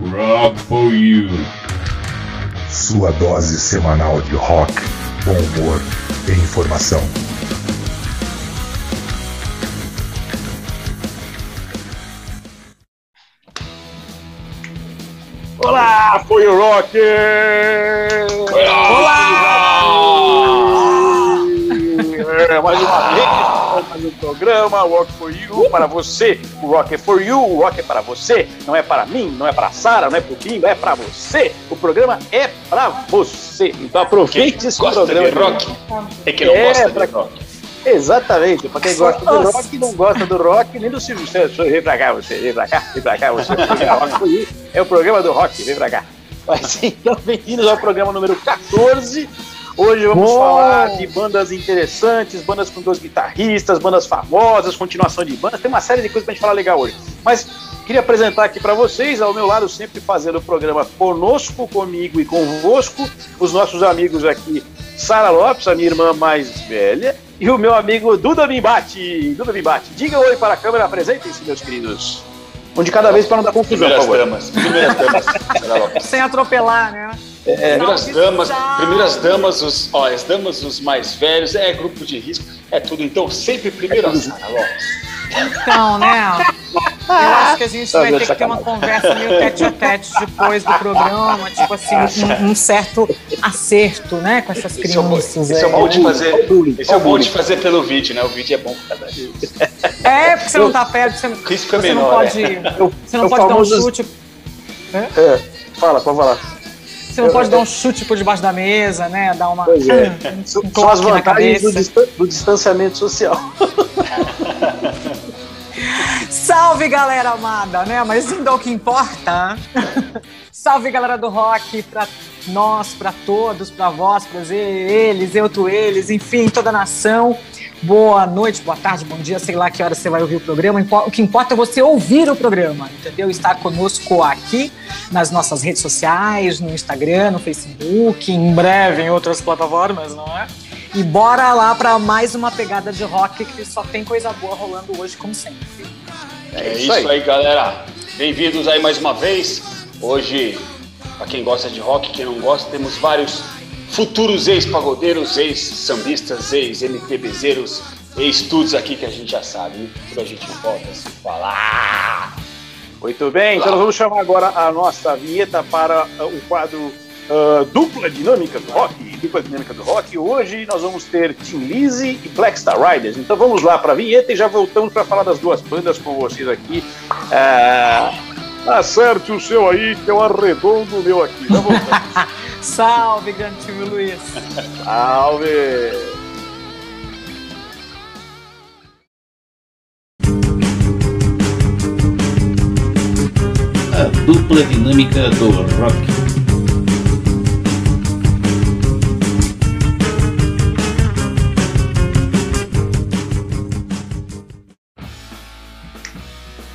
Rock for You. Sua dose semanal de rock, bom humor e informação. Olá, foi o Rock! Olá! É, mais uma vez, um programa Rock for You para você. O Rock é for you, o Rock é para você. Não é para mim, não é para Sara, não é para o Bingo, é para você. O programa é para você. Então aproveite esse Gosta programa. de rock? É que não É, gosta pra- de rock. Exatamente, para quem gosta do rock, não gosta do rock, nem do Silvio Santos. Vem pra cá, você, vem pra cá, vem pra cá, você. É o programa do rock, vem pra cá. Mas então, bem-vindos ao programa número 14. Hoje vamos falar de bandas interessantes, bandas com dois guitarristas, bandas famosas, continuação de bandas. Tem uma série de coisas pra gente falar legal hoje. Mas queria apresentar aqui pra vocês, ao meu lado, sempre fazendo o programa conosco, comigo e convosco, os nossos amigos aqui, Sara Lopes, a minha irmã mais velha, e o meu amigo Duda Bimbate. Duda Bimbate, diga oi para a câmera, apresentem-se, meus queridos. Um de cada vez para não dar confusão, por Primeiras favor. damas. Primeiras damas. Sem atropelar, né? Primeiras Salve, damas, salve. primeiras damas, os, ó, as damas, os mais velhos, é grupo de risco, é tudo. Então, sempre primeiro a Sara Lopes. Então, né? Eu acho que a gente Tá vai de ter que ter uma conversa meio tete a tete depois do programa, tipo assim, um, um certo acerto, né, com essas é bom, crianças. esse é o bom de Olha o fazer. Esse é bom de fazer pelo vídeo, né? O vídeo é bom por causa disso. É, porque você não tá perto, você, risco é você não menor. pode, é. você não pode dar um chute, É, fala, pode falar. você não pode dar um chute por debaixo da mesa, né, dar uma Pois é. um São as vantagens do, cabeça. distan- do distanciamento social. Salve galera amada, né? Mas indo ao que importa. Salve galera do rock, pra nós, pra todos, pra vós, pra eles, eu, tu, eles, enfim, toda a nação. Boa noite, boa tarde, bom dia, sei lá que hora você vai ouvir o programa. O que importa é você ouvir o programa, entendeu? Estar conosco aqui nas nossas redes sociais, no Instagram, no Facebook, em breve em outras plataformas, não é? E bora lá pra mais uma pegada de rock que só tem coisa boa rolando hoje, como sempre. É isso aí, galera. Bem-vindos aí mais uma vez. Hoje, para quem gosta de rock, quem não gosta, temos vários futuros ex-pagodeiros, ex-sambistas, ex-MPBzeiros, ex-tudos aqui que a gente já sabe. Tudo a gente volta a se falar. Muito bem, então nós vamos chamar agora a nossa vinheta para o quadro ah, Dupla Dinâmica do Rock. Dupla Dinâmica do Rock. Hoje nós vamos ter Tim Lizzy e Black Star Riders. Então vamos lá para a vinheta e já voltamos para falar das duas bandas com vocês aqui. Ah, acerte o seu aí, que eu arredondo o meu aqui. Já voltamos. Salve, grande time Luiz. Salve! A dupla dinâmica do rock.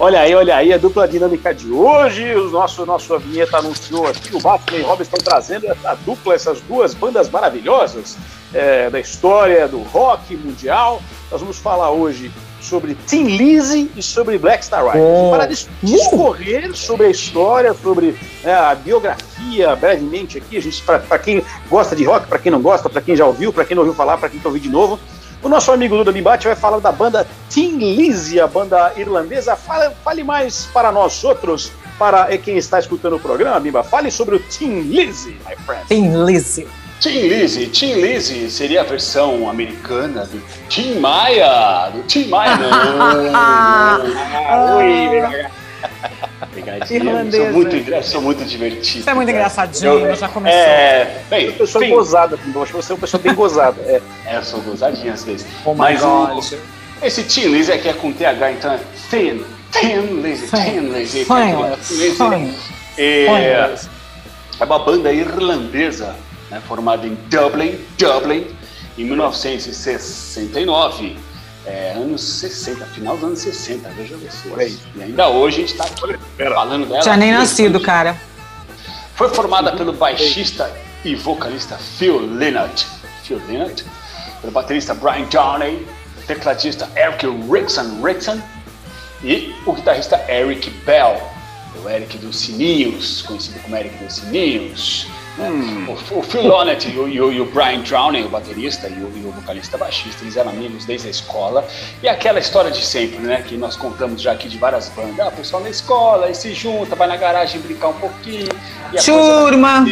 Olha aí, olha aí, a dupla dinâmica de hoje. O nosso, nosso vinheta anunciou aqui, o Batman e o Robin estão trazendo essa dupla, essas duas bandas maravilhosas é, da história do rock mundial. Nós vamos falar hoje sobre Tim Lizzy e sobre Black Star Riders. Oh. Para dis- discorrer sobre a história, sobre né, a biografia, brevemente aqui, a gente para quem gosta de rock, para quem não gosta, para quem já ouviu, para quem não ouviu falar, para quem quer ouvir de novo. O nosso amigo Duda Bibate vai falar da banda Tin Lizzy, a banda irlandesa. Fale, fale mais para nós outros, para quem está escutando o programa, Biba. Fale sobre o Tin Lizzy, my friend. Tem Lizzy. Tim Lizzy, Tim Lizzy seria a versão americana do Tim Maia, do Tim Maia. Não. Ah, ui, Pegadinha. Irlandesa. Sou muito, eu sou muito divertido. Isso é muito engraçadinho, Eu- já começou. É, bem, Uma pessoa enfim, gozada, Bimba. Acho que você é uma pessoa bem gozada. É. é, eu sou gozadinho às vezes. Oh Mas o- God. esse Tim Lizzy aqui é com TH, então é Thin, Thin Lizzy, Thin Thin. É, é uma banda irlandesa, né, formada em Dublin, Dublin, em 1969. É, anos 60, final dos anos 60, veja você. E ainda hoje a gente está aqui falando dela. Tinha nem nascido, cara. Foi formada pelo baixista e vocalista Phil Lynott. Phil Lynott. Pelo baterista Brian Downey, tecladista Eric Rickson Rickson e o guitarrista Eric Bell. o Eric dos Sininhos, conhecido como Eric dos Sininhos. Hum. O, o, Phil Lynott e o, e, o, Brian Drowning, o baterista e o, e o vocalista baixista, eles eram amigos desde a escola. E aquela história de sempre, né? Que nós contamos já aqui de várias bandas. Ah, o pessoal na escola, aí se junta, vai na garagem brincar um pouquinho. Turma!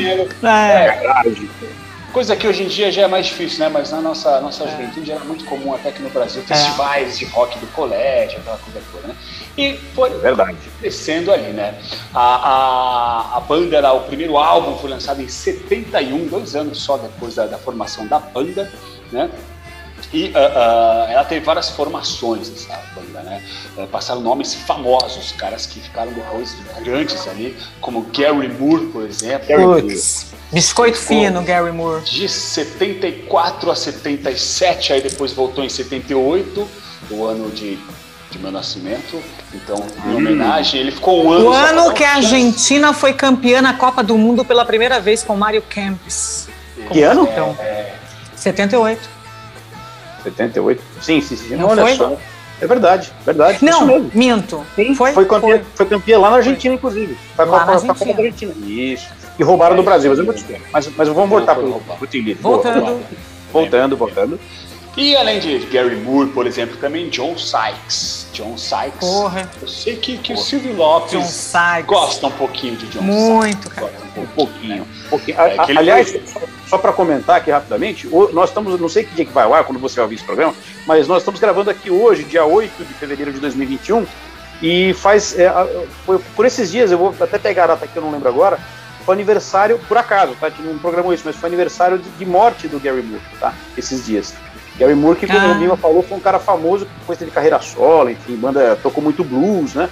É. é. Coisa que hoje em dia já é mais difícil, né? Mas na nossa, nossa é. juventude era muito comum, até aqui no Brasil, festivais é. de rock do colégio, aquela coisa toda, né? E foi Verdade. crescendo ali, né? A, a, a banda, era, o primeiro álbum foi lançado em 71, dois anos só depois da, da formação da banda, né? E uh, uh, ela teve várias formações, essa banda, né? Uh, passaram nomes famosos, caras que ficaram depois grandes ali, como Gary Moore, por exemplo. Putz, biscoito fino, Gary Moore. De 74 a 77, aí depois voltou em 78, o ano de, de meu nascimento. Então, em hum. homenagem, ele ficou um ano. O ano que a Argentina foi campeã na Copa do Mundo pela primeira vez com Mário Kempis. Que ano? Então, é... 78. 78? Sim, sim, sim. Não, olha foi? só. É verdade, verdade. Não, minto. Sim, foi, foi, campeã, foi. foi campeã lá na Argentina, foi. inclusive. Foi lá pra, na Argentina. Argentina. Isso. E roubaram é, do Brasil, mas é muito tempo. Mas, mas vamos voltar pro, pro Team Voltando. Voltando, voltando. E além de Gary Moore, por exemplo, também John Sykes. John Sykes. Porra. Eu sei que, que o Silvio Lopes gosta um pouquinho de John Muito, Sykes. Muito, cara. Um pouquinho. Um pouquinho. É, aliás, foi... só, só para comentar aqui rapidamente, nós estamos, não sei que dia que vai ao ar, quando você vai ouvir esse programa, mas nós estamos gravando aqui hoje, dia 8 de fevereiro de 2021, e faz. É, foi, por esses dias, eu vou até pegar a data que eu não lembro agora, foi aniversário, por acaso, tá? A gente não programou isso, mas foi aniversário de, de morte do Gary Moore, tá? Esses dias. Gary Moore, que como ah. o Lima falou, foi um cara famoso que depois teve carreira solo, enfim, banda tocou muito blues, né?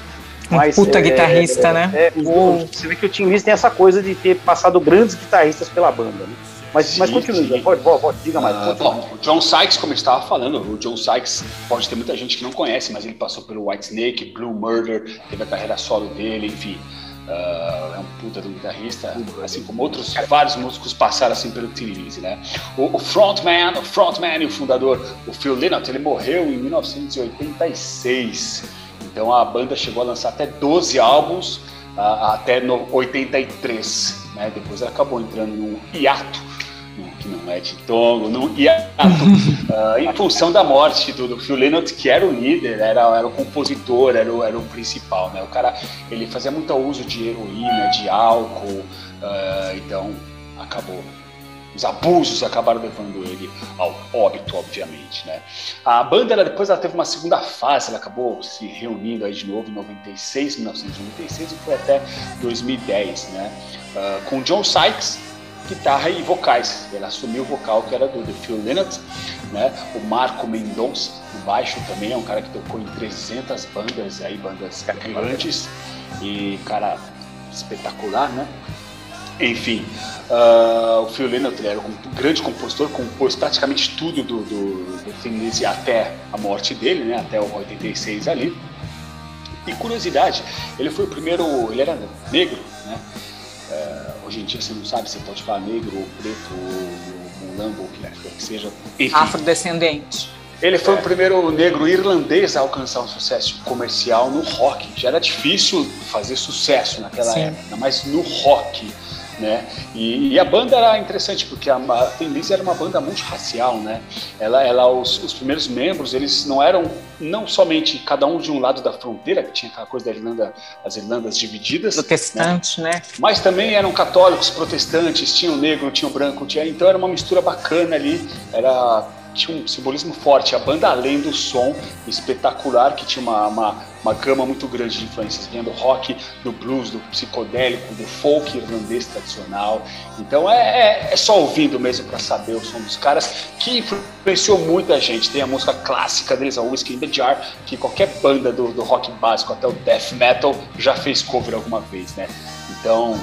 Mas, um puta é, guitarrista, é, né? É, você vê que o Tim Lizzy tem essa coisa de ter passado grandes guitarristas pela banda, né? Mas, sim, mas continue, pode, pode, diga mais. Uh, bom, o John Sykes, como eu estava falando, o John Sykes pode ter muita gente que não conhece, mas ele passou pelo White Snake, Blue Murder, teve a carreira solo dele, enfim. Uh, é um puta do guitarrista, assim como outros vários músicos passaram assim pelo Lizzy, né? O, o, frontman, o frontman e o fundador, o Phil Lynott, ele morreu em 1986. Então a banda chegou a lançar até 12 álbuns uh, até no 83, né? Depois ela acabou entrando num hiato que não é de Tongo, não ia uh, em função da morte do, do Phil Lynott, que era o líder, era, era o compositor, era o, era o principal, né? O cara, ele fazia muito uso de heroína, de álcool, uh, então acabou os abusos acabaram levando ele ao óbito, obviamente, né? A banda, ela, depois ela teve uma segunda fase, ela acabou se reunindo aí de novo em 96, 1996 e foi até 2010, né? Uh, com John Sykes, guitarra e vocais. Ele assumiu o vocal que era do, do Phil Lynott, né? O Marco Mendonça, o baixo também é um cara que tocou em 300 bandas aí, bandas grandes e cara espetacular, né? Enfim, uh, o Phil Lynott era um grande compositor, compôs praticamente tudo do, do, do até a morte dele, né? Até o 86 ali. E curiosidade, ele foi o primeiro, ele era negro, né? Uh, hoje em dia você não sabe se pode falar negro ou preto ou mulambo ou o que quer que seja. Enfim, Afrodescendente. Ele foi é. o primeiro negro irlandês a alcançar um sucesso comercial no rock. Já era difícil fazer sucesso naquela Sim. época, mas no rock né? E, e, a banda era interessante porque a, a Lizzy era uma banda multirracial, né? Ela, ela os, os, primeiros membros eles não eram não somente cada um de um lado da fronteira que tinha aquela coisa da Irlanda, as Irlandas divididas, protestantes, né? né? Mas também eram católicos, protestantes, tinham negro, tinham branco, tinha então era uma mistura bacana ali, era tinha um simbolismo forte. A banda, além do som espetacular, que tinha uma, uma, uma gama muito grande de influências, vinha do rock, do blues, do psicodélico, do folk irlandês tradicional. Então é, é, é só ouvindo mesmo para saber o som dos caras, que influenciou muita gente. Tem a música clássica deles, a Whiskey in the Jar, que qualquer banda do, do rock básico até o death metal já fez cover alguma vez, né? Então,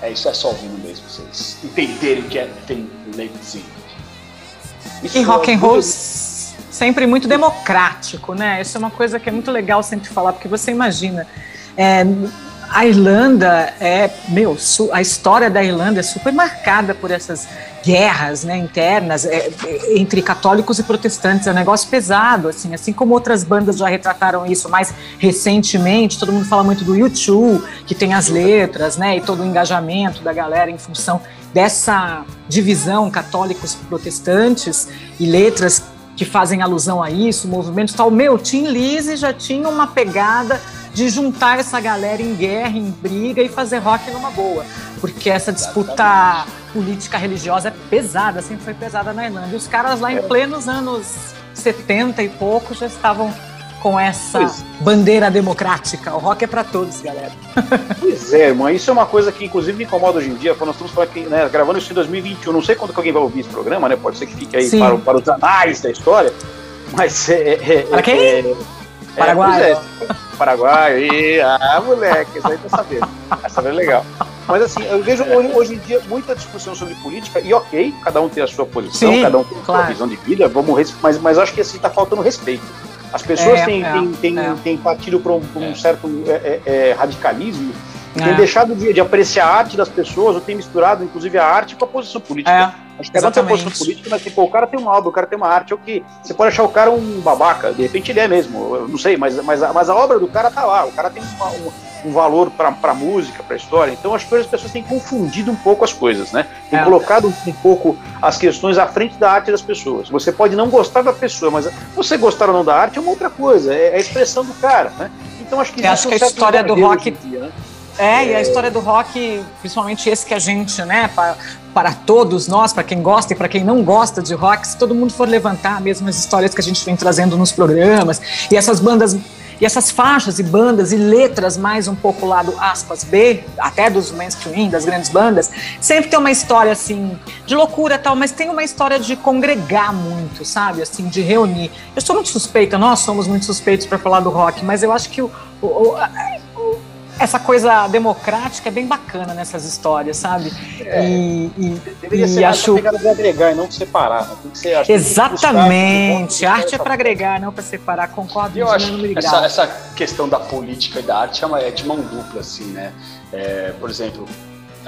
é isso é só ouvindo mesmo, vocês entenderem o que é tem Leipzig. Isso e rock and roll sempre muito democrático, né? Isso é uma coisa que é muito legal sempre falar, porque você imagina, é, a Irlanda é, meu, a história da Irlanda é super marcada por essas guerras né, internas é, é, entre católicos e protestantes. É um negócio pesado, assim, assim como outras bandas já retrataram isso mais recentemente. Todo mundo fala muito do U2, que tem as letras, né, e todo o engajamento da galera em função dessa divisão católicos-protestantes e letras que fazem alusão a isso, movimentos tal. Meu, Tim Lizzy já tinha uma pegada de juntar essa galera em guerra, em briga e fazer rock numa boa. Porque essa disputa política religiosa é pesada, sempre foi pesada na Irlanda. E os caras lá em é. plenos anos 70 e pouco já estavam com essa pois. bandeira democrática. O rock é para todos, galera. Pois é, irmão. Isso é uma coisa que, inclusive, me incomoda hoje em dia. Nós estamos falando aqui, né, gravando isso em 2021. Não sei quando que alguém vai ouvir esse programa, né? Pode ser que fique aí para, para, os anais da história. Mas é. é para quem? É, é Paraguai. É, Paraguai. E, ah, moleque, isso aí tá sabendo. Essa é legal. Mas assim, eu vejo hoje, hoje, em dia muita discussão sobre política, e ok, cada um tem a sua posição, Sim, cada um tem a sua visão de vida, vamos mas, mas acho que assim tá faltando respeito. As pessoas é, têm, é, têm, têm, é. têm partido para um, um, certo é, é, é, têm deixado de, de, apreciar a arte das pessoas, ou têm misturado, inclusive, a arte com a posição política. Acho que um tem a posição política, mas tipo, o cara tem uma obra, o cara tem uma arte, é o que você pode achar o cara um babaca, de repente ele é mesmo, eu não sei, mas, mas, mas a obra do cara tá lá, o cara tem uma, uma um valor para a música, para a história. Então acho que as pessoas têm confundido um pouco as coisas, né? Têm é. colocado um pouco as questões à frente da arte das pessoas. Você pode não gostar da pessoa, mas você gostar ou não da arte é uma outra coisa, é a expressão do cara, né? Então acho que, Eu acho que a história do rock dia, né? É, e a história do rock, principalmente esse que a gente, né, para, para todos nós, para quem gosta e para quem não gosta de rock, se todo mundo for levantar mesmo as histórias que a gente vem trazendo nos programas, e essas bandas e essas faixas e bandas e letras mais um pouco lá do aspas B, até dos mainstream, das grandes bandas, sempre tem uma história assim de loucura tal, mas tem uma história de congregar muito, sabe? Assim, de reunir. Eu sou muito suspeita, nós somos muito suspeitos para falar do rock, mas eu acho que o, o, o essa coisa democrática é bem bacana nessas histórias, sabe? É, e, e, deveria e ser acho... pegada de agregar e não separar. Né? Tem que ser, acho, Exatamente. Arte é para agregar, não para separar. Concordo. Eu acho essa, essa questão da política e da arte é, é de mão dupla, assim, né? É, por exemplo,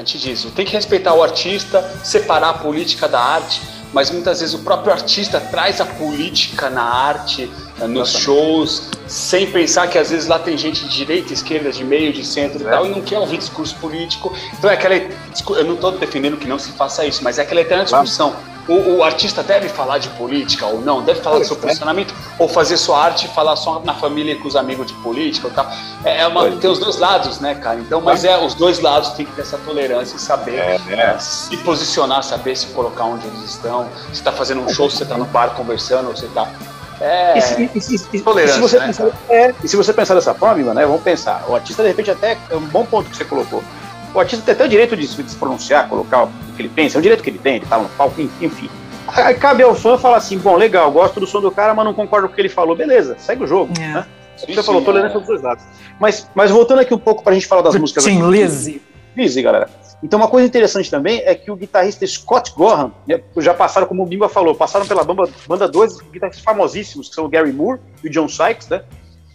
antes disso, tem que respeitar o artista, separar a política da arte, mas muitas vezes o próprio artista traz a política na arte né, nos shows, sem pensar que às vezes lá tem gente de direita, esquerda, de meio, de centro é. e tal, e não quer ouvir discurso político. Então é aquela. Eu não estou defendendo que não se faça isso, mas é aquela eterna discussão. O, o, artista deve falar de política ou não? Deve falar do seu posicionamento? Ou fazer sua arte e falar só na família com os amigos de política ou tal? É, é uma, tem os dois lados, né, cara? Então, mas é, os dois lados tem que ter essa tolerância e saber é, é. se posicionar, saber se colocar onde eles estão. Se está fazendo um show, se você está no bar conversando, ou você está é. E se, e, se, e, tolerância, se você né, pensar, é, e se você pensar dessa forma, né, vamos pensar, o artista de repente até é um bom ponto que você colocou. O artista tem até o direito de se pronunciar, colocar o que ele pensa, é um direito que ele tem, ele tá no palco, enfim. Aí cabe ao fã falar assim, bom, legal, gosto do som do cara, mas não concordo com o que ele falou, beleza, segue o jogo, é. né? Sim, você falou, tolerância é. dos dois lados. Mas, mas voltando aqui um pouco pra gente falar das músicas. Sim, Lizzy. Lizzy, galera. Então, uma coisa interessante também é que o guitarrista Scott Gorham, né, já passaram, como o Bimba falou, passaram pela banda, banda dois guitarristas famosíssimos, que são o Gary Moore e o John Sykes, né?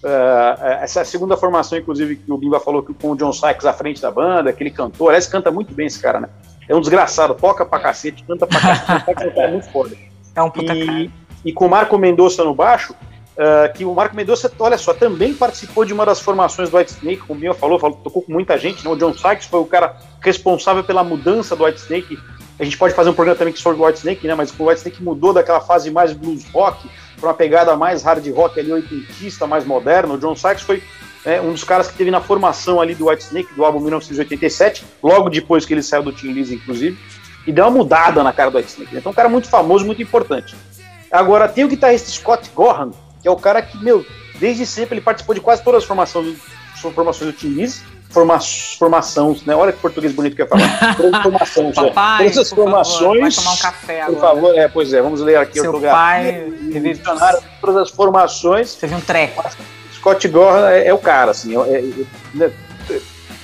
Uh, essa é segunda formação, inclusive, que o Bimba falou que com o John Sykes à frente da banda, aquele cantor, aliás, canta muito bem esse cara, né? É um desgraçado, toca pra cacete, canta pra cacete, é muito foda. É um puta e, e com o Marco Mendonça no baixo, Uh, que o Marco Mendonça, olha só, também participou de uma das formações do White Snake, como o Bia falou, falou, tocou com muita gente, né? o John Sykes foi o cara responsável pela mudança do White Snake. A gente pode fazer um programa também sobre o White Snake, né? Mas o White Snake mudou daquela fase mais blues rock para uma pegada mais hard rock ali, oitentista, mais moderna. O John Sykes foi é, um dos caras que teve na formação ali do White Snake, do álbum 1987, logo depois que ele saiu do Team Lizzy, inclusive, e deu uma mudada na cara do White Snake. Né? Então, um cara muito famoso, muito importante. Agora, tem o guitarrista Scott Gorham, que é o cara que, meu, desde sempre ele participou de quase todas as formações, formações do Team forma, formação, né? Olha que português bonito que eu ia falar. Todas as formações, Papai, todas as formações. Favor, tomar um café agora. Por favor, é, pois é, vamos ler aqui Seu pai, dicionário, todas as formações. Teve um treco. Scott Gorham é, é, o cara, assim, é, é, é,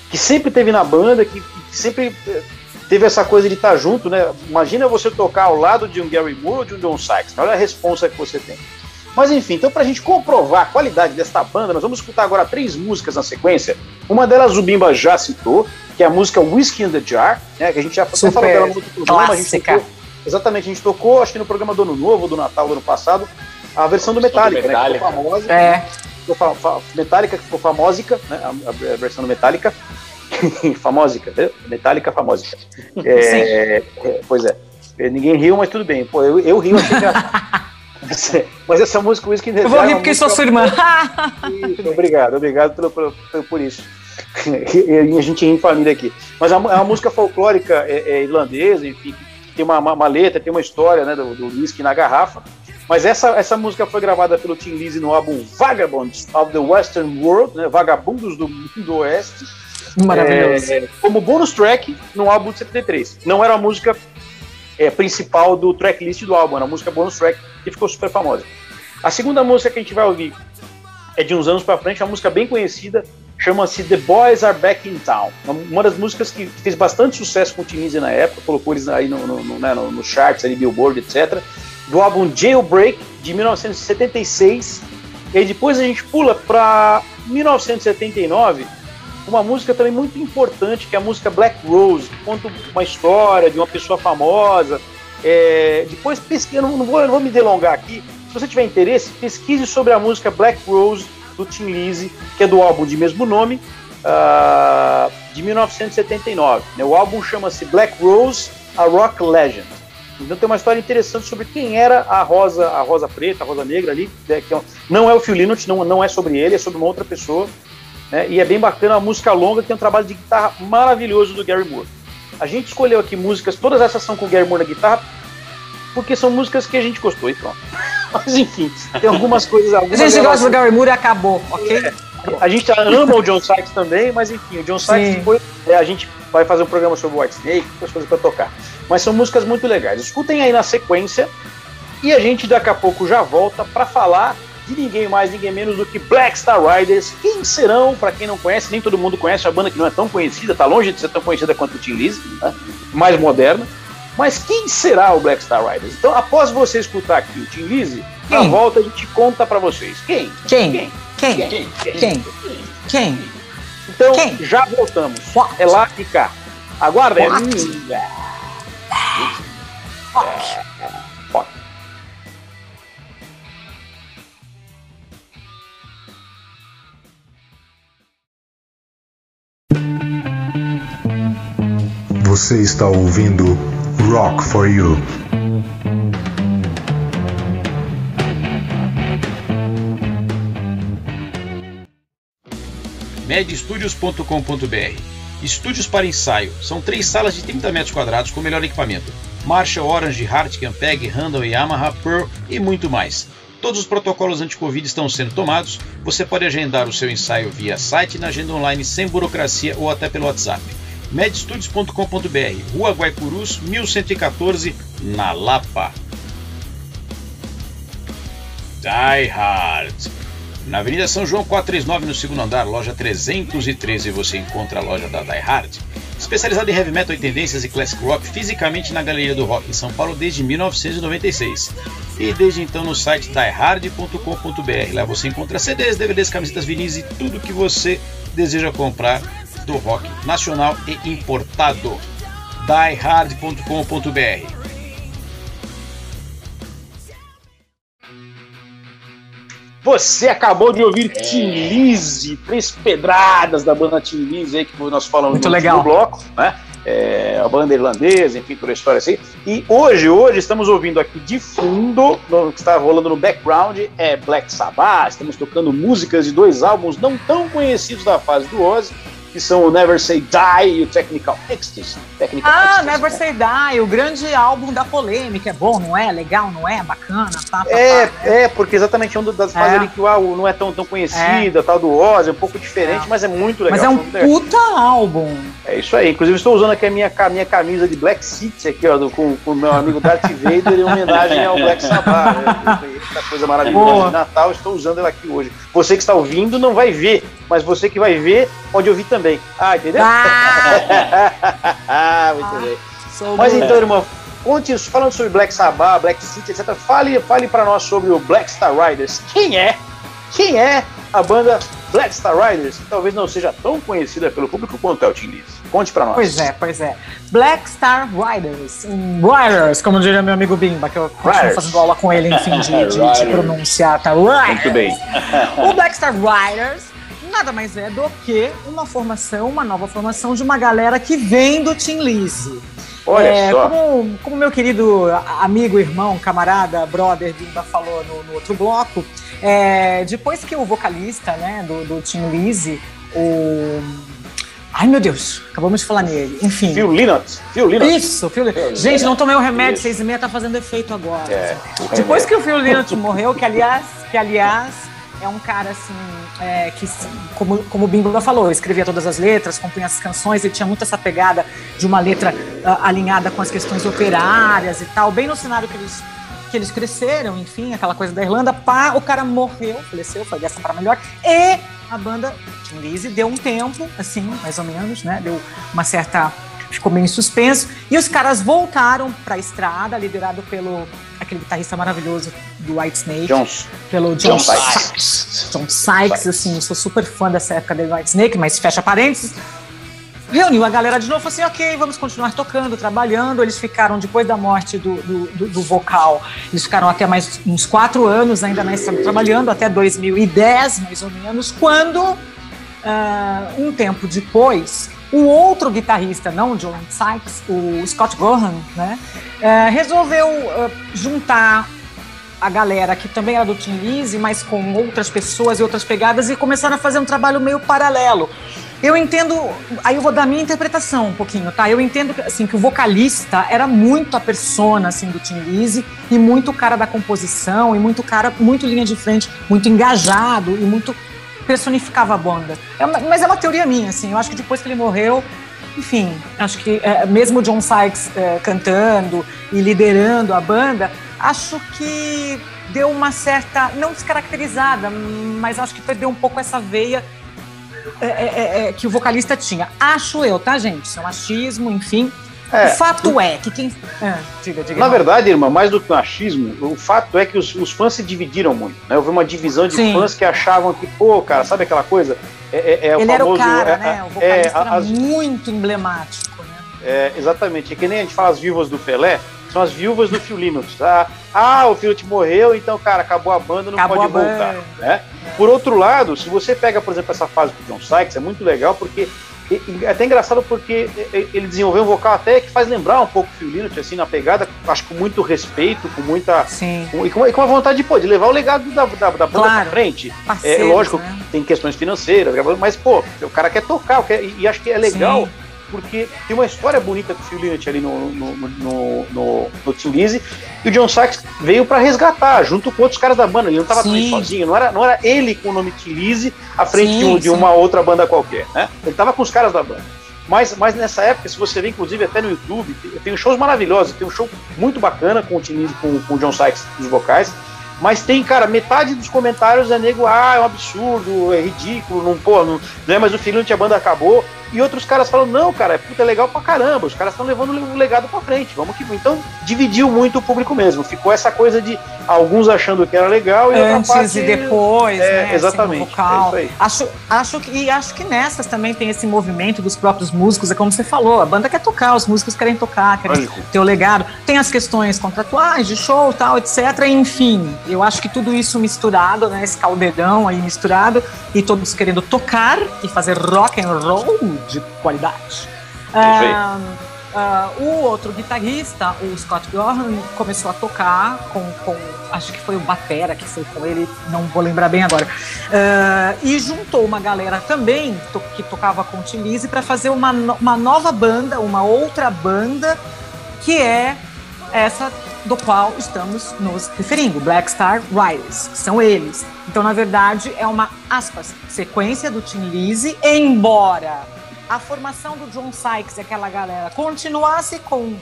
que sempre teve na banda, que, que sempre é, teve essa coisa de estar junto, né? Imagina você tocar ao lado de um Gary Moore ou de um John Sykes. Olha a responsa que você tem. Mas enfim, então pra gente comprovar a qualidade desta banda, nós vamos escutar agora três músicas na sequência. Uma delas o Bimba já citou, que é a música Whiskey in the Jar, né, que a gente já Super falou dela no outro programa, a gente tocou, exatamente, a gente tocou, acho que no programa do Ano Novo, do Natal do ano passado, a versão do Metallica, né, que ficou famosa, É. ficou fa fa Metallica, que ficou famósica, né, a, a versão do Metallica, famósica, né? Metallica famósica. É, é, pois é, ninguém riu, mas tudo bem, pô, eu, eu rio, achei engraçado. Mas, essa música Whiskey in the Eu vou rir uma porque sou sua irmã. isso, obrigado, obrigado pelo, pelo- pelo- por isso. E a gente ri em família aqui. Mas é uma, é uma música folclórica é, é irlandesa, enfim, tem uma, uma- uma letra, tem uma história né, do, do whisky na garrafa. Mas essa, essa música foi gravada pelo Tim Lizzy no álbum Vagabonds of the Western World, né, Vagabundos do Mundo Oeste, Maravilhoso. é, como bônus track no álbum de 73. Não era a música é, principal do tracklist do álbum, a música bônus track que ficou super famosa. A segunda música que a gente vai ouvir é de uns anos pra frente, uma música bem conhecida, chama-se The Boys Are Back in Town. Uma das músicas que fez bastante sucesso com o Tim Lizzy na época, colocou eles aí no, no, no, né, no, no charts, ali, Billboard, etc. Do álbum Jailbreak, de 1976. E aí depois a gente pula para 1979, uma música também muito importante, que é a música Black Rose, que conta uma história de uma pessoa famosa. É, depois pesquisa, não, não vou, não vou me delongar aqui. Se você tiver interesse, pesquise sobre a música Black Rose do Tim Lizzy, que é do álbum de mesmo nome, ah, de 1979. né? O álbum chama-se Black Rose, a Rock Legend. Então tem uma história interessante sobre quem era a Rosa, a Rosa Preta, a Rosa Negra ali, né, que é não é o Phil Lynott, não, não é sobre ele, é sobre uma outra pessoa. Né, e é bem bacana, uma música longa que tem um trabalho de guitarra maravilhoso do Gary Moore. A gente escolheu aqui músicas, todas essas são com o Gary Moore na guitarra, porque são músicas que a gente gostou e pronto. Mas enfim, tem algumas coisas. A Algumas gente gosta do Gary Moore e acabou, ok? a gente ama o John Sykes também, mas enfim, o John Sykes depois é, a gente vai fazer um programa sobre o White Snake, outras coisas para tocar. Mas são músicas muito legais. Escutem aí na sequência e a gente daqui a pouco já volta para falar de ninguém mais, ninguém menos do que Black Star Riders. Quem serão, para quem não conhece, nem todo mundo conhece, a banda que não é tão conhecida, tá longe de ser tão conhecida quanto o Tim Lizzy, né? mais moderna. Mas quem será o Black Star Riders? Então, após você escutar aqui o Tim Lizzy, na volta a gente conta para vocês. Quem? Quem? Quem? Quem? Quem? Quem? Quem? Então, Quem? já voltamos. What? É lá e cá. Aguarda. What? Hum, Você está ouvindo Rock for You. medstudios.com.br Estúdios para ensaio. São três salas de 30 metros quadrados com melhor equipamento. Marshall, Orange, Hartke, Peg, Randall, Yamaha, Pearl e muito mais. Todos os protocolos anti-Covid estão sendo tomados. Você pode agendar o seu ensaio via site na agenda online sem burocracia ou até pelo WhatsApp. medstudios.com.br Rua Guaicurus, 1114, na Lapa. Die Hard. Na Avenida São João 439, no segundo andar, loja 313, você encontra a loja da Die Hard. Especializada em heavy metal e tendências e classic rock, fisicamente na Galeria do Rock em São Paulo desde 1996. E desde então no site diehard.com.br. Lá você encontra CDs, DVDs, camisetas, vinis e tudo que você deseja comprar do rock nacional e importado. diehard.com.br Você acabou de ouvir Tim Lizzy, três pedradas da banda Tim Lizzy aí que nós falamos Muito no legal. bloco, né? É, a banda irlandesa, enfim, toda a história assim. E hoje, hoje estamos ouvindo aqui de fundo, no, que está rolando no background, é Black Sabbath. Estamos tocando músicas de dois álbuns não tão conhecidos da fase do Ozzy, que são o Never Say Die e o Technical Ecstasy. Technical Ah, Ecstasy, Never né? Say Die, o grande álbum da polêmica. É bom, não é? Legal, não é? Bacana, tá? tá, É, tá. é, porque exatamente é uma das fases É. ali que o álbum não é tão, tão conhecida, tal do Ozzy, é um pouco diferente, É. mas é muito legal. Mas é um legal. puta álbum. É isso aí. Inclusive, estou usando aqui a minha, minha camisa de Black City aqui, ó, do- com com o meu amigo Darth Vader em homenagem ao Black Sabbath. Né? Essa coisa maravilhosa Boa. de Natal, estou usando ela aqui hoje. Você que está ouvindo não vai ver, mas você que vai ver pode ouvir também. Ah, entendeu? Ah, Ah, muito bem. sou Mas do- então, irmão, conte, falando sobre Black Sabbath, Black City, etc. Fale, fale para nós sobre o Black Star Riders. Quem é? Quem é a banda Black Star Riders? Que talvez não seja tão conhecida pelo público quanto é o Tim. Conte para nós. Pois é, pois é. Black Star Riders. Riders, como diria meu amigo Bimba, que eu continuo Riders. fazendo aula com ele, enfim, de, de, de pronunciar, tá? Riders. Muito bem. O Black Star Riders nada mais é do que uma formação, uma nova formação de uma galera que vem do Tim Lizzy. Olha É, só. Como, como meu querido amigo, irmão, camarada, brother Bimba falou no, no outro bloco, é, depois que o vocalista né, do, do Tim Lizzy, o. Ai meu Deus, acabamos de falar nele. Enfim. Phil Linux. Phil Linux. Isso, Phil Lynott. Gente, não tomei o remédio, seis e meia tá fazendo efeito agora. É, Depois que o Phil Lynott morreu, que aliás, que aliás é um cara assim, é, que como, como o Bimba falou, escrevia todas as letras, compunha as canções, ele tinha muito essa pegada de uma letra ah, alinhada com as questões operárias e tal, bem no cenário que eles que eles cresceram, enfim, aquela coisa da Irlanda, pá, o cara morreu, faleceu, foi dessa para melhor, e a banda Tim Lizzy deu um tempo, assim, mais ou menos, né, deu uma certa ficou meio em suspenso. E os caras voltaram pra estrada, liderado pelo aquele guitarrista maravilhoso do White Snake, Jones. pelo John, John Sykes. John Sykes, assim, eu sou super fã dessa época do White Snake, mas fecha parênteses. Reuniu a galera de novo, falou assim, ok, vamos continuar tocando, trabalhando. Eles ficaram, depois da morte do, do, do- do vocal, eles ficaram até mais uns quatro anos ainda na estrada trabalhando, até 2010, mais ou menos, quando ah, um tempo depois, o outro guitarrista, não John Sykes, o Scott Gohan, né, eh, resolveu ah, juntar a galera que também era do Tim Lizzy, mas com outras pessoas e outras pegadas, e começaram a fazer um trabalho meio paralelo. Eu entendo, aí eu vou dar minha interpretação um pouquinho, tá? Eu entendo assim, que o vocalista era muito a persona assim, do Tim Lizzy e muito cara da composição e muito cara, muito linha de frente, muito engajado e muito personificava a banda. É uma- mas é uma teoria minha, assim. Eu acho que depois que ele morreu, enfim, acho que é, mesmo o John Sykes é, cantando e liderando a banda, acho que deu uma certa, não descaracterizada, mas acho que perdeu um pouco essa veia é, é, é, que o vocalista tinha. Acho eu, tá, gente? Isso é um achismo, enfim. É. o fato é que quem. Ah, diga, diga. Na verdade, irmã, mais do que um achismo, o fato é que os, os fãs se dividiram muito. Né? Houve uma divisão de Sim. fãs que achavam que, pô, cara, sabe aquela coisa? É, é- é o ele era o famoso. cara, é- né? O é, vocalista era as- muito emblemático, né? é, exatamente. É que nem a gente fala as viúvas do Pelé, são as viúvas do Phil Linux. Ah, ah, o Phil morreu, então, cara, acabou a banda, não Acabou pode voltar. Né? Por outro lado, se você pega, por exemplo, essa fase do John Sykes, é muito legal porque. É até engraçado porque ele desenvolveu um vocal até que faz lembrar um pouco o Phil Linux, assim, na pegada, acho que com muito respeito, com muita. Sim. com- E com, e com a vontade de, pô, de levar o legado da, da, da banda Claro. pra frente. É Parceiros, lógico né? que tem questões financeiras, mas, pô, o cara quer tocar, quer- e, e acho que é legal, Sim. Porque tem uma história bonita do Phil Lynott ali no, no, no, no, no, Lizzy, e o John Sykes veio pra resgatar, junto com outros caras da banda, ele não tava Sim. fazendo sozinho, não era, não era ele com o nome Tim Lizzy à frente Sim, de, um- de uma outra banda qualquer, né? Ele tava com os caras da banda. Mas, mas nessa época, se você vê, inclusive, até no YouTube, tem, shows maravilhosos. Tem um show muito bacana com o Tim Lizzy, com, com o John Sykes nos vocais. Mas tem, cara, metade dos comentários é nego, ah, é um absurdo, é ridículo, não, pô, não, não é mais o filho a banda acabou. E outros caras falam, não, cara, é puta é legal pra caramba, os caras estão levando o legado pra frente, vamos que Então, dividiu muito o público mesmo. Ficou essa coisa de alguns achando que era legal e Antes parte... e depois, É, né? exatamente, assim, o vocal. é isso aí. Acho, acho que, e acho que nessas também tem esse movimento dos próprios músicos, é como você falou, a banda quer tocar, os músicos querem tocar, querem Lógico. ter o legado. Tem as questões contratuais, de show, tal, etc. Enfim, eu acho que tudo isso misturado, né? Esse caldeirão aí misturado, e todos querendo tocar e fazer rock and roll de qualidade. ah, o outro guitarrista, o Scott Gorham, começou a tocar com, com acho que foi o Batera que foi com ele, não vou lembrar bem agora. Ah, e juntou uma galera também to- que tocava com o Tim Lizzy para fazer uma, uma nova banda, uma outra banda, que é essa do qual estamos nos referindo, Black Star Riders, que são eles. Então, na verdade, é uma, aspas, sequência do Tim Lizzy, embora a formação do John Sykes aquela galera continuasse com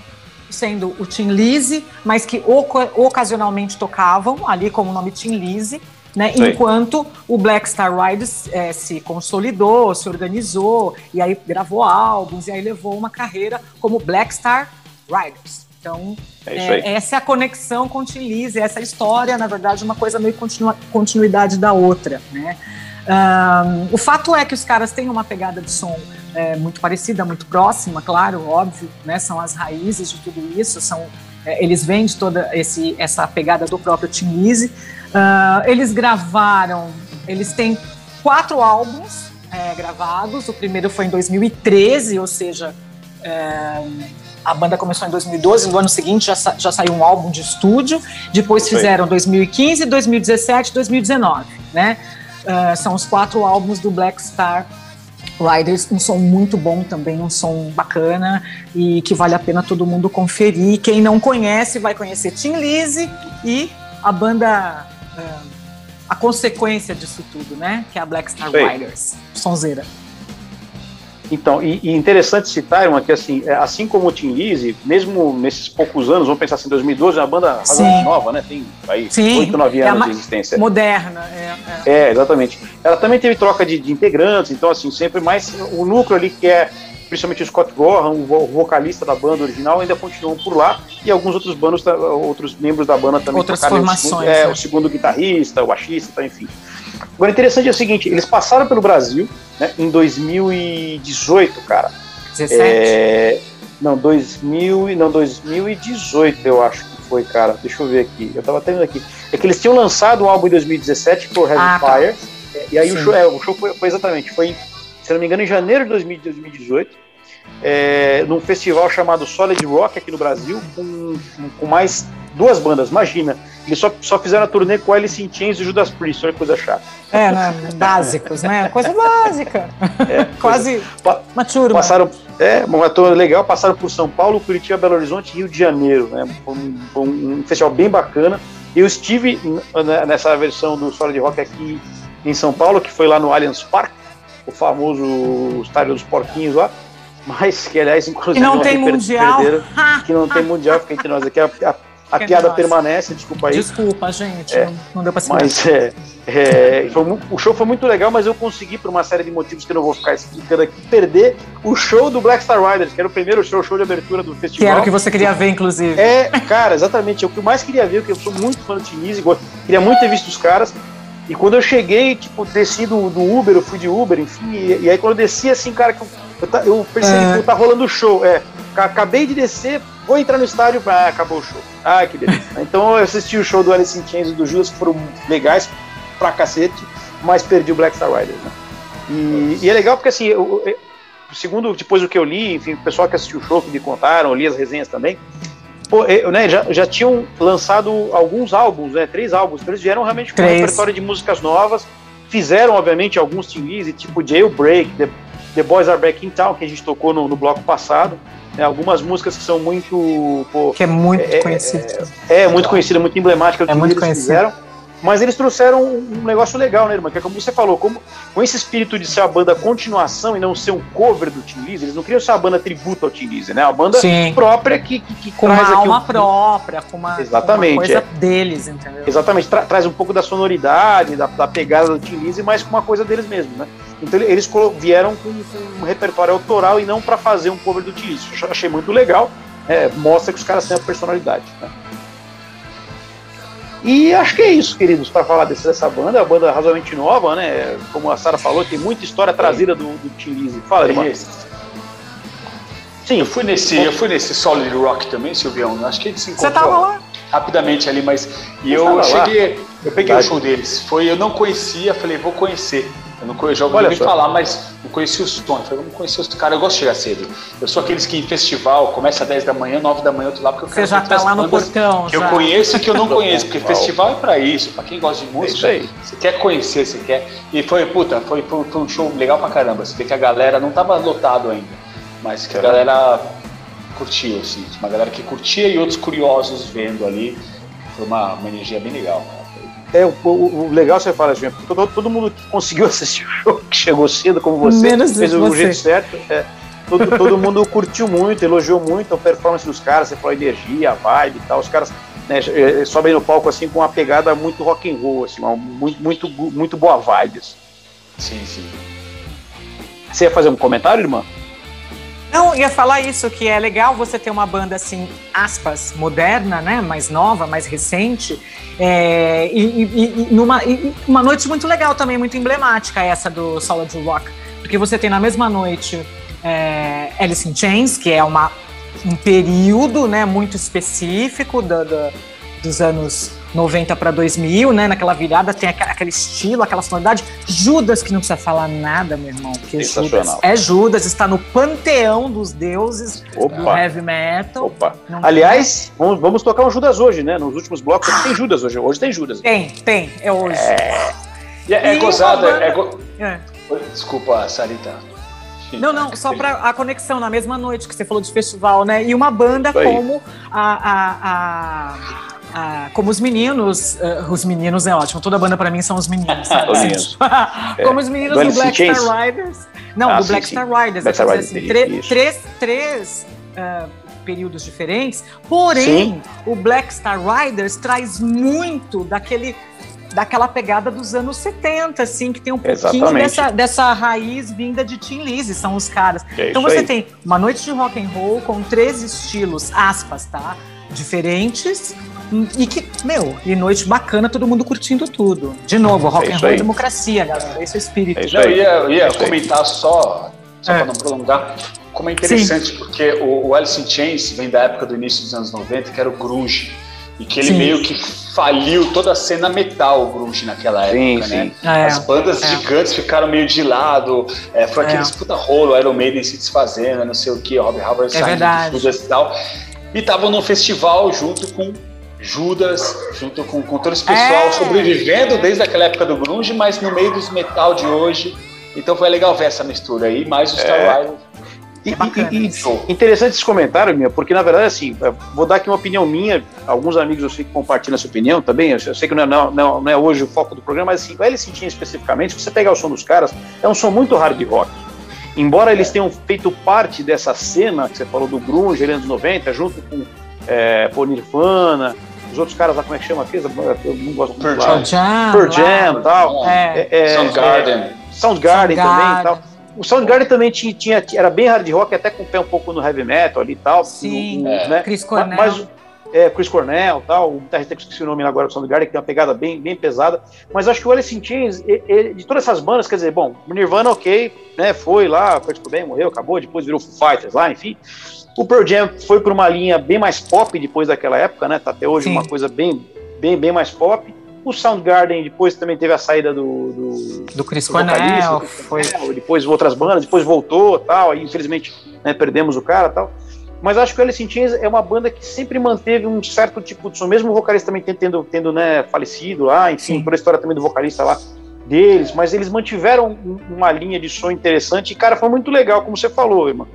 sendo o Tim Lizzy, mas que oca- ocasionalmente tocavam ali com o nome Tim Lizzy, né? Sim. Enquanto o Black Star Riders eh, se consolidou, se organizou e aí gravou álbuns e aí levou uma carreira como Black Star Riders. Então, É é, essa é a conexão com o Tim Lizzy, essa história, na verdade, uma coisa meio continuidade da outra, né? Ahn, o fato é que os caras têm uma pegada de som é, muito parecida, muito próxima, claro, óbvio, né? São as raízes de tudo isso, são é, eles vêm de toda esse, essa pegada do próprio Tim Lizzy. Ah, eles gravaram, eles têm quatro álbuns é, gravados. O primeiro foi em 2013, ou seja, é, a banda começou em 2012. No ano seguinte já, sa- já saiu um álbum de estúdio. Depois fizeram 2015, 2017, 2019, né? Ah, são os quatro álbuns do Black Star Riders, um som muito bom também, um som bacana e que vale a pena todo mundo conferir. Quem não conhece vai conhecer Tim Lizzy e a banda, ah, a consequência disso tudo, né? Que é a Black Star. Riders, sonzeira. Então, e, e interessante citar, irmã, que assim, é, assim como o Tim Lizzy, mesmo nesses poucos anos, vamos pensar assim, 2012 é uma banda nova, né? Tem aí Sim, 8, 9 é anos ma- de existência. Moderna, é, é. É, exatamente. Ela também teve troca de, de integrantes, então assim, sempre mais o núcleo ali que é principalmente o Scott Gorham, o vo- o vocalista da banda original, ainda continuam por lá e alguns outros bandos, outros membros da banda também Outras formações, O segundo, é, né? o segundo guitarrista, o baixista, enfim. Agora, interessante é o seguinte, eles passaram pelo Brasil, né, em 2018, cara. 17? É, não, 2000, e- não, 2018 eu acho que foi, cara. Deixa eu ver aqui. Eu tava até vendo aqui. É que eles tinham lançado um álbum em 2017 por Heavy Ah, tá. Fire. é, E aí o Sim. show, é, o show foi, foi exatamente, foi, se não me engano, em janeiro de 2000 2018. É, num festival chamado Solid Rock aqui no Brasil, com, com mais duas bandas. Imagina, eles só, só fizeram a turnê com Alice in Chains e Judas Priest, olha que coisa chata. É, né? Básicos, né? Coisa básica. Quase Pa- uma turma. Passaram, é, uma tour legal, passaram por São Paulo, Curitiba, Belo Horizonte e Rio de Janeiro, né? Um, foi um festival bem bacana. Eu estive n- nessa versão do Solid Rock aqui em São Paulo, que foi lá no Allianz Parque, o famoso estádio dos porquinhos lá, mas que aliás, inclusive, E não tem mundial. perderam, que não tem mundial, fica entre nós aqui, a, a- a Fica piada nós. permanece, desculpa aí. Desculpa, gente. É, não, deu pra segurar. Mas é, é, foi o show foi muito legal, mas eu consegui, por uma série de motivos que eu não vou ficar explicando aqui, perder o show do Black Star Riders, que era o primeiro show, show de abertura do Que festival. era o que você queria ver, inclusive. É, cara, exatamente. é O que eu mais queria ver, porque eu sou muito fã do Tinise, queria muito ter visto os caras. E quando eu cheguei, tipo, desci do, do Uber, eu fui de Uber, enfim, e, e aí quando eu desci, assim, cara, que eu, eu, eu percebi É. que tá rolando o show. É, acabei de descer, vou entrar no estádio, ah, acabou o show. Ah, que beleza. então eu assisti o show do Alice in Chains e do Judas, que foram legais pra cacete, mas perdi o Black Star Riders, né? E, e é legal porque, assim, eu, eu- segundo depois do que eu li, enfim, o pessoal que assistiu o show, que me contaram, eu li as resenhas também, pô, eu, né, já, já tinham lançado alguns álbuns, né, três álbuns, então eles vieram realmente com um repertório de músicas novas, fizeram, obviamente, alguns team tipo Jailbreak, The, The Boys Are Back in Town, que a gente tocou no, no bloco passado, né, algumas músicas que são muito, pô, Que é muito É, é, conhecido. é, muito conhecida, muito emblemática do É que muito eles conhecido. fizeram. Mas eles trouxeram um negócio legal, né, irmã? Que é como você falou, como, com esse espírito de ser a banda continuação e não ser um cover do Tim Lizzy, eles não queriam ser uma banda tributo ao Tim Lizzy, né? Uma banda Sim. própria que, que, que Com traz uma alma um- própria, com uma, Exatamente, com uma coisa é. deles, entendeu? Exatamente, tra- traz um pouco da sonoridade, da, da pegada do Tim Lizzy, mas com uma coisa deles mesmos, né? Então ele- eles vieram com, com um repertório autoral e não para fazer um cover do Tim Lizzy. Achei muito legal, é, mostra que os caras têm a personalidade, né? E acho que é isso, queridos, para falar desse- dessa banda. É uma banda razoavelmente nova, né? Como a Sara falou, tem muita história trazida do, do Tim Lizzy. Fala, irmã. Sim, Eu fui nesse, eu fui nesse Solid Rock também, Silvião. Acho que a gente se Você encontrou tava lá? rapidamente ali, mas e Eu tava lá. cheguei, eu peguei Verdade. o show deles. Foi, eu não conhecia, falei, vou conhecer. Eu não conhecia, já ouvi falar, mas não conhecia os tons. Falei, vamos conhecer os caras. Eu gosto de chegar cedo. Eu sou aqueles que em festival começa às 10 da manhã, 9 da manhã, eu tô lá porque eu Você quero já conhecer tá as lá no portão. que eu já. conheço e que eu não conheço, porque festival é pra isso, pra quem gosta de música. isso aí. Você quer conhecer, você quer. E foi, puta, foi, foi, foi um show legal pra caramba. Você vê que a galera não tava lotado ainda, mas que a galera curtiu, assim. Uma galera que curtia e outros curiosos vendo ali. Foi uma, uma energia bem legal. É, o, o- o legal você fala, gente, todo, todo mundo que conseguiu assistir o show, que chegou cedo, como você, Menos fez o você. jeito certo. é, todo, todo mundo curtiu muito, elogiou muito a performance dos caras, você falou a energia, a vibe e tal. Os caras né, é, sobem no palco assim com uma pegada muito rock and roll, assim, uma, muito, muito, muito boa vibe. assim. Sim, sim. Você ia fazer um comentário, irmã? Não, ia falar isso, que é legal você ter uma banda assim, aspas, moderna, né? Mais nova, mais recente. É, e, e, e, numa, e uma noite muito legal também, muito emblemática essa do Solid Rock. Porque você tem na mesma noite é, Alice in Chains, que é uma, um período né, muito específico do, do, dos anos 90 para 2000, né? Naquela virada tem aquele estilo, aquela sonoridade. Judas, que não precisa falar nada, meu irmão. Porque Judas é Judas, está no panteão dos deuses Opa. do heavy metal. Opa. Aliás, vamos, vamos, tocar um Judas hoje, né? Nos últimos blocos ah. tem Judas hoje. Hoje tem Judas. Tem, tem. É hoje. É, é, é gozado. Banda... É, go... é. Desculpa, Sarita. Não, não, só para a conexão na mesma noite que você falou de festival, né? E uma banda como a, a, a ah, como os meninos, uh, os meninos é ótimo, toda banda para mim são os meninos. como os meninos do, do Black Star Riders. Não, ah, do Black sim, Star Riders. Black Star Riders assim, três, três uh, períodos diferentes, porém, sim. o Black Star Riders traz muito daquele daquela pegada dos anos 70, assim, que tem um pouquinho dessa, dessa raiz vinda de Tim Lizzy, são os caras. É então você aí. tem uma noite de rock and roll com três estilos, aspas, tá? Diferentes, e que, meu, e noite bacana, todo mundo curtindo tudo. De novo, é rock and roll é democracia, galera. Esse é o espírito. É eu ia, eu ia é comentar só, só é. para não prolongar, como é interessante, Sim. porque o, o Alice in Chains vem da época do início dos anos 90, que era o grunge. E que ele Sim. meio que faliu toda a cena metal grunge naquela época, sim, né? Sim. É, As bandas é. gigantes ficaram meio de lado, é, foi aqueles é. puta rolo, Iron Maiden se desfazendo, não sei o que, Rob Halford é saindo dos e tal. E estavam no festival junto com Judas, junto com, com todo esse pessoal, é. sobrevivendo desde aquela época do grunge, mas no meio dos metal de hoje. Então foi legal ver essa mistura aí, mais o Star é. Wars. E, e, e, interessante esse comentário, minha, porque na verdade, assim, vou dar aqui uma opinião minha. Alguns amigos eu sei que compartilham essa opinião também. Eu, sei que não é, não, não, não é hoje o foco do programa, mas assim, o in especificamente, se você pegar o som dos caras, é um som muito hard rock. Embora eles tenham feito parte dessa cena que você falou do grunge, anos 90, junto com é, Nirvana, os outros caras lá, como é que chama aqueles? Eu não gosto muito Pearl Jam, Pearl Jam e tal. É. É, é, Soundgarden. É, Soundgarden também e tal. O Soundgarden também tinha, tinha, era bem hard rock, até com o pé um pouco no heavy metal ali e tal. Sim, no, né? Chris Cornell. Mas, é, Chris Cornell tal, o guitarrista que esqueci o nome agora do Soundgarden, que tem uma pegada bem, bem pesada. Mas acho que o Alice in Chains, ele, ele, de todas essas bandas, quer dizer, bom, o Nirvana, ok, né, foi lá, foi tudo bem, morreu, acabou, depois virou Foo Fighters lá, enfim. O Pearl Jam foi para uma linha bem mais pop depois daquela época, né? Tá até hoje Sim. uma coisa bem, bem, bem mais pop. O Soundgarden depois também teve a saída do do, do Chris Cornell, foi depois outras bandas, depois voltou, tal. Aí infelizmente né, perdemos o cara, tal. Mas acho que o Alice in Chains é uma banda que sempre manteve um certo tipo de som, mesmo o vocalista também tendo, tendo né, falecido lá, enfim, Sim. por a história também do vocalista lá deles, mas eles mantiveram uma linha de som interessante e, cara, foi muito legal, como você falou, irmão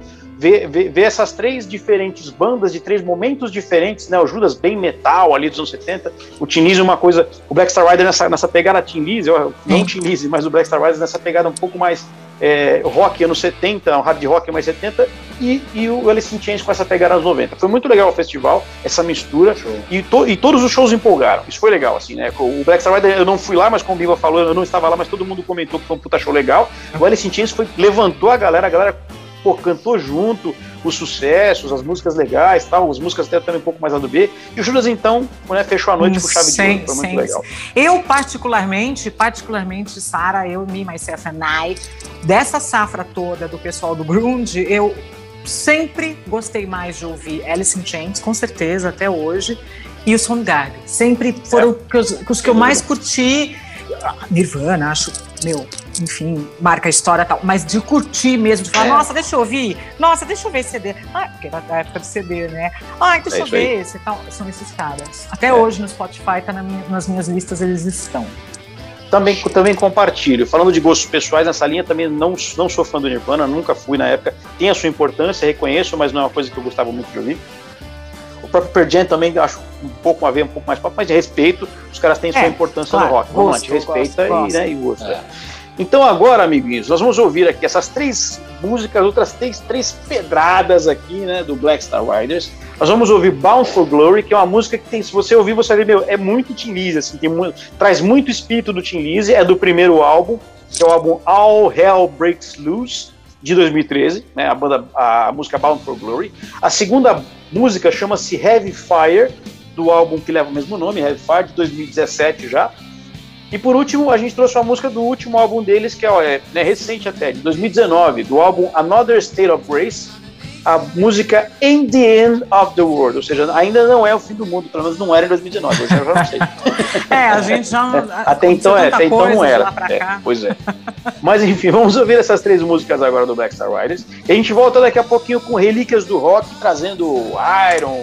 ver, ver, ver, essas três diferentes bandas de três momentos diferentes, né? O Judas bem metal ali dos anos 70, o Lizzy uma coisa, o Black Star Rider nessa, nessa pegada Lizzy, não Lizzy, mas o Black Star Rider nessa pegada um pouco mais é, rock anos 70, um hard rock mais 70, e, e o Alice in Chains com essa pegada anos 90. Foi muito legal o festival, essa mistura, e, to, e, todos os shows empolgaram. Isso foi legal, assim, né? O Black Star Rider, eu não fui lá, mas como o Biva falou, eu não estava lá, mas todo mundo comentou que foi um puta show legal. O Alice in Chains foi, levantou a galera, a galera pô, cantou junto os sucessos, as músicas legais, tal, as músicas até também um pouco mais lá do B. E o Judas, então, né, fechou a noite com chave sim, de ouro, foi muito sim, legal. Eu, particularmente, particularmente, Sara, eu, me, myself and I, dessa safra toda do pessoal do grunge, eu sempre gostei mais de ouvir Alice in Chains, com certeza, até hoje, e o Soundgarden. Sempre foram é. os, os que eu mais curti. Nirvana, acho, meu, enfim, marca a história e tal, mas de curtir mesmo, de falar, é. nossa, deixa eu ouvir, nossa, deixa eu ver esse CD. Ah, porque era da época do CD, né? Ah, deixa é eu ver esse tal. São esses caras. Até é. hoje no Spotify, tá na minha, nas minhas listas, eles estão. Também, também compartilho. Falando de gostos pessoais, nessa linha também não, não sou fã do Nirvana, nunca fui na época. Tem a sua importância, reconheço, mas não é uma coisa que eu gostava muito de ouvir. O próprio Pearl Jam também acho um pouco a ver, um pouco mais pop, mas de respeito, os caras têm sua é, importância claro, no rock. Gosto, Vamos lá, respeita gosto, e, né, e gosta. É. Então agora, amiguinhos, nós vamos ouvir aqui essas três músicas, outras três, três pedradas aqui, né, do Black Star Riders. Nós vamos ouvir Bound for Glory, que é uma música que tem, se você ouvir, você vai ver, meu, é muito Tim Lizzy, assim, tem muito, traz muito espírito do Tim Lizzy, é do primeiro álbum, que é o álbum All Hell Breaks Loose, de 2013, né, a banda a música Bound for Glory. A segunda música chama-se Heavy Fire, do álbum que leva o mesmo nome, Heavy Fire, de 2017 já. E por último, a gente trouxe uma música do último álbum deles, que é, é né, recente até, de 2019, do álbum Another State of Grace, a música In the End of the World, ou seja, ainda não é o fim do mundo, pelo menos não era em 2019, eu já não sei. É, a gente já. até então, é, até então não era. É, pois é. Mas enfim, vamos ouvir essas três músicas agora do Black Star Riders. E a gente volta daqui a pouquinho com relíquias do rock, trazendo Iron,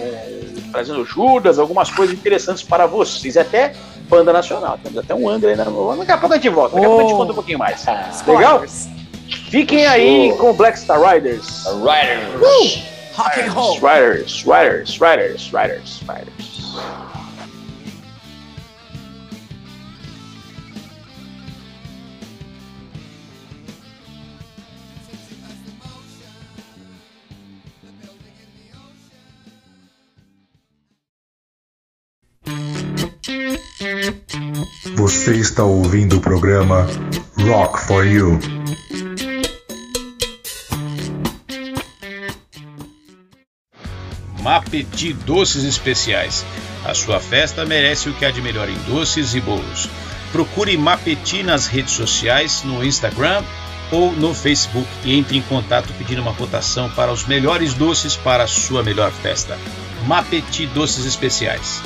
trazendo Judas, algumas coisas interessantes para vocês. Até banda nacional. Temos até um Angra aí na. Daqui a pouco a gente volta, daqui a pouco a gente conta um pouquinho mais. Legal? Fiquem aí com Black Star Riders. Riders. Uh! Rock and roll. Riders, Riders, Riders, Riders, Riders. Você está ouvindo o programa Rock for You. Mapeti Doces Especiais. A sua festa merece o que há de melhor em doces e bolos. Procure Mapeti nas redes sociais, no Instagram ou no Facebook e entre em contato pedindo uma cotação para os melhores doces para a sua melhor festa. Mapeti Doces Especiais.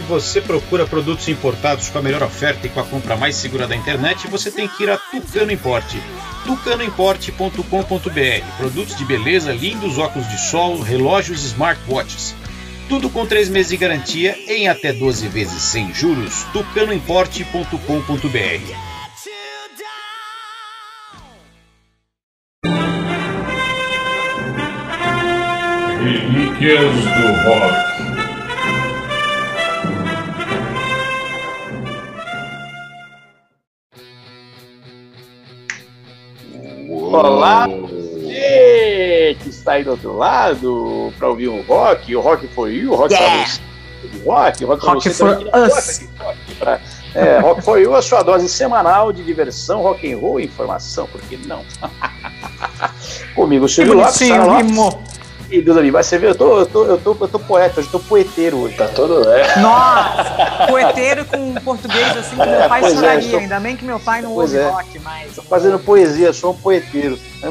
Se você procura produtos importados com a melhor oferta e com a compra mais segura da internet, você tem que ir a Tucano Importe. tucanoimporte.com.br. Produtos de beleza, lindos óculos de sol, relógios e smartwatches. Tudo com 3 meses de garantia em até 12 vezes sem juros. tucanoimporte.com.br. Relíquias do Rock. Olá, você que está aí do outro lado para ouvir um rock, o rock foi you, o rock Yeah. para rock, o rock, Rock você for us. rock pra- É, rock for you, a sua dose semanal de diversão, rock and roll e informação, por que não? Comigo, Silvio Lopes, Lopes. rimou. E Deus ali, vai você ver, eu tô, eu tô, eu tô, eu tô poeta, hoje eu tô poeteiro hoje. Tá todo. É. Nossa, poeteiro com português assim que É, meu pai é, choraria. sou- Ainda bem que meu pai não Pois ouve é. rock, mas. Tô fazendo poesia, sou um poeteiro. né?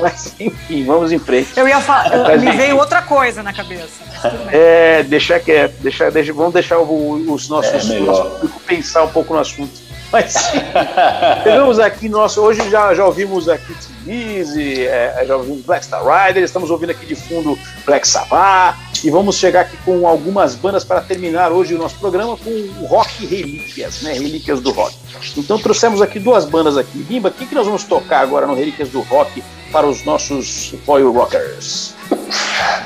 Mas, enfim, vamos em frente. Eu ia falar, me veio outra coisa na cabeça. É, deixar quieto, deixar, deixa, vamos deixar o- os nossos, É melhor. nosso público pensar um pouco no assunto. Mas sim, pegamos aqui nosso. Hoje já, já ouvimos aqui Easy, é, já ouvimos Black Star Rider, estamos ouvindo aqui de fundo Black Sabbath e vamos chegar aqui com algumas bandas para terminar hoje o nosso programa com o Rock Relíquias, né? Relíquias do Rock. Então trouxemos aqui duas bandas aqui. Bimba, o que, que nós vamos tocar agora no Relíquias do Rock para os nossos Foil Rockers?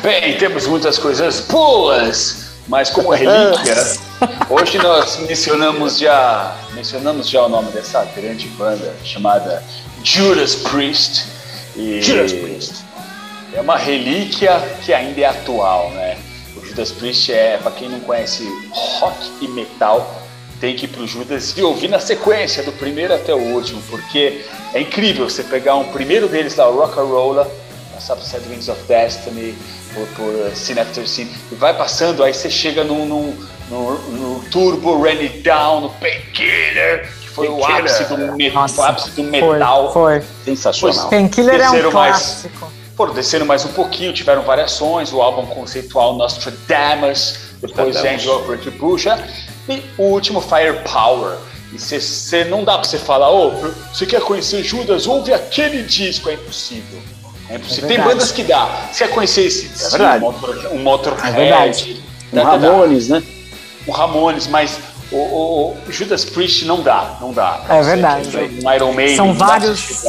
Bem, temos muitas coisas boas, mas como relíquia, hoje nós mencionamos já, mencionamos já o nome dessa grande banda chamada Judas Priest. Judas Priest. É uma relíquia que ainda é atual, né? O Judas Priest é, para quem não conhece rock e metal, tem que ir pro Judas e ouvir na sequência, do primeiro até o último, porque é incrível você pegar um primeiro deles lá, o Rock and Roller, passar Sad Wings of Destiny, por, por uh, Sin After Sin, e vai passando, aí você chega no, no, no, no Turbo Rain It Down, no Painkiller, que foi o Painkiller. ápice do, me- Nossa, o ápice do metal. Foi, foi. Sensacional. Painkiller é um Terceiro mais- clássico. Foram descendo mais um pouquinho, tiveram variações, o álbum conceitual Nostradamus, depois Nostradamus. Angel of Retribution, e o último Firepower. E você não dá pra você falar, ô, você quer conhecer Judas? Ouve aquele disco, é impossível. É impossível. É Tem bandas que dá. Você quer conhecer esse É verdade. um, motor, um Motorhead, É verdade. Um dá, dá, dá. Ramones, né? o Ramones, mas o, o- o Judas Priest não dá, não dá. É verdade. Um Iron Maiden, São dá vários-.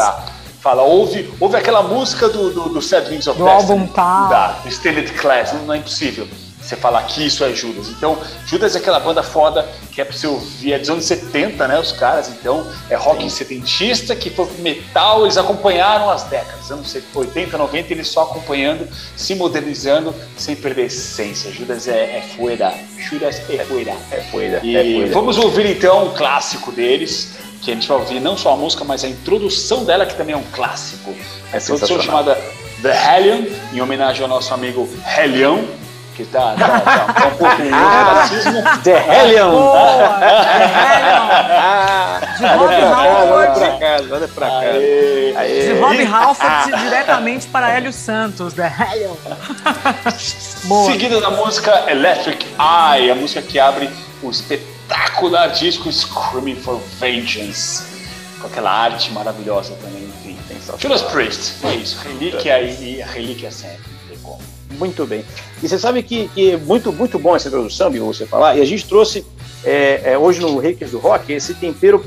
Fala, ouve, ouve aquela música do, do, do Sad Wings of Do Destiny. álbum tal. Não dá. Do Extended Class, não, não é impossível. Você falar que isso é Judas. Então, Judas é aquela banda foda que é pra você ouvir, é dos anos 70, né? Os caras, então, é rock Sim. setentista que foi metal, eles acompanharam as décadas, anos 80, 90, eles só acompanhando, se modernizando, sem perder essência. Judas é, é fuera. Judas é fuera. É fuera. E é fuera. vamos ouvir então um clássico deles, que a gente vai ouvir não só a música, mas a introdução dela, que também é um clássico. É a introdução chamada The Hellion, em homenagem ao nosso amigo Helion, que tá, tá, tá, tá um pouco em racismo. The Hellion! Boa, The Hellion! De Rob Halford. Olha pra casa, olha pra casa. De Rob Halford diretamente para Hélio Santos, The Hellion. Seguida da música Electric Eye, a música que abre o espetacular disco Screaming for Vengeance. Com aquela arte maravilhosa também, enfim. Judas Priest, é isso. Relíquia e relíquia sempre. Muito bem. E você sabe que, que é muito, muito bom essa introdução, Bill, você falar, e a gente trouxe é, é, hoje no Reikers do Rock esse tempero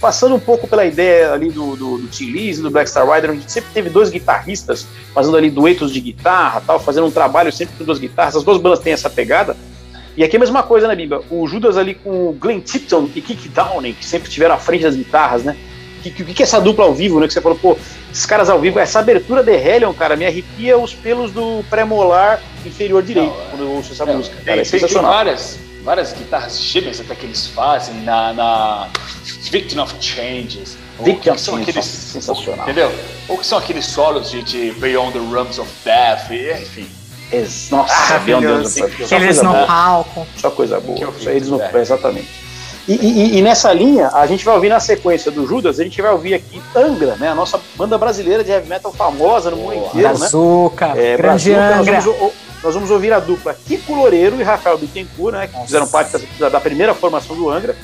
passando um pouco pela ideia ali do, do, do Lees e do Black Star Rider, onde sempre teve dois guitarristas fazendo ali duetos de guitarra, tal, fazendo um trabalho sempre com duas guitarras. As duas bandas têm essa pegada. E aqui é a mesma coisa, né, Biba? O Judas ali com o Glenn Tipton e Kick Downing, que sempre estiveram à frente das guitarras, né? O que, que, que, é essa dupla ao vivo, né? Que você falou, pô, esses caras ao vivo, essa abertura de Hellion, cara, me arrepia os pelos do pré-molar inferior direito não, quando eu ouço essa não, música. Cara, é tem, tem várias, várias guitarras gêmeas até que eles fazem na, na Victim of Changes. Victim of são aqueles, sensacional. Entendeu? Ou que são aqueles solos de, de Beyond the Realms of Death, enfim. Nossa, ah, Beyond the Realms of Death. Eles no palco. Só coisa boa. Eles no, é. Exatamente. E, e, e, nessa linha, a gente vai ouvir na sequência do Judas, a gente vai ouvir aqui Angra, né? A nossa banda brasileira de heavy metal famosa no mundo inteiro, Brazuca, né? É, grande Brazuca, Angra. Nós vamos, nós vamos, ouvir a dupla Kiko Loureiro e Rafael Bittencourt, né? Que nossa. fizeram parte da, da, primeira formação do Angra.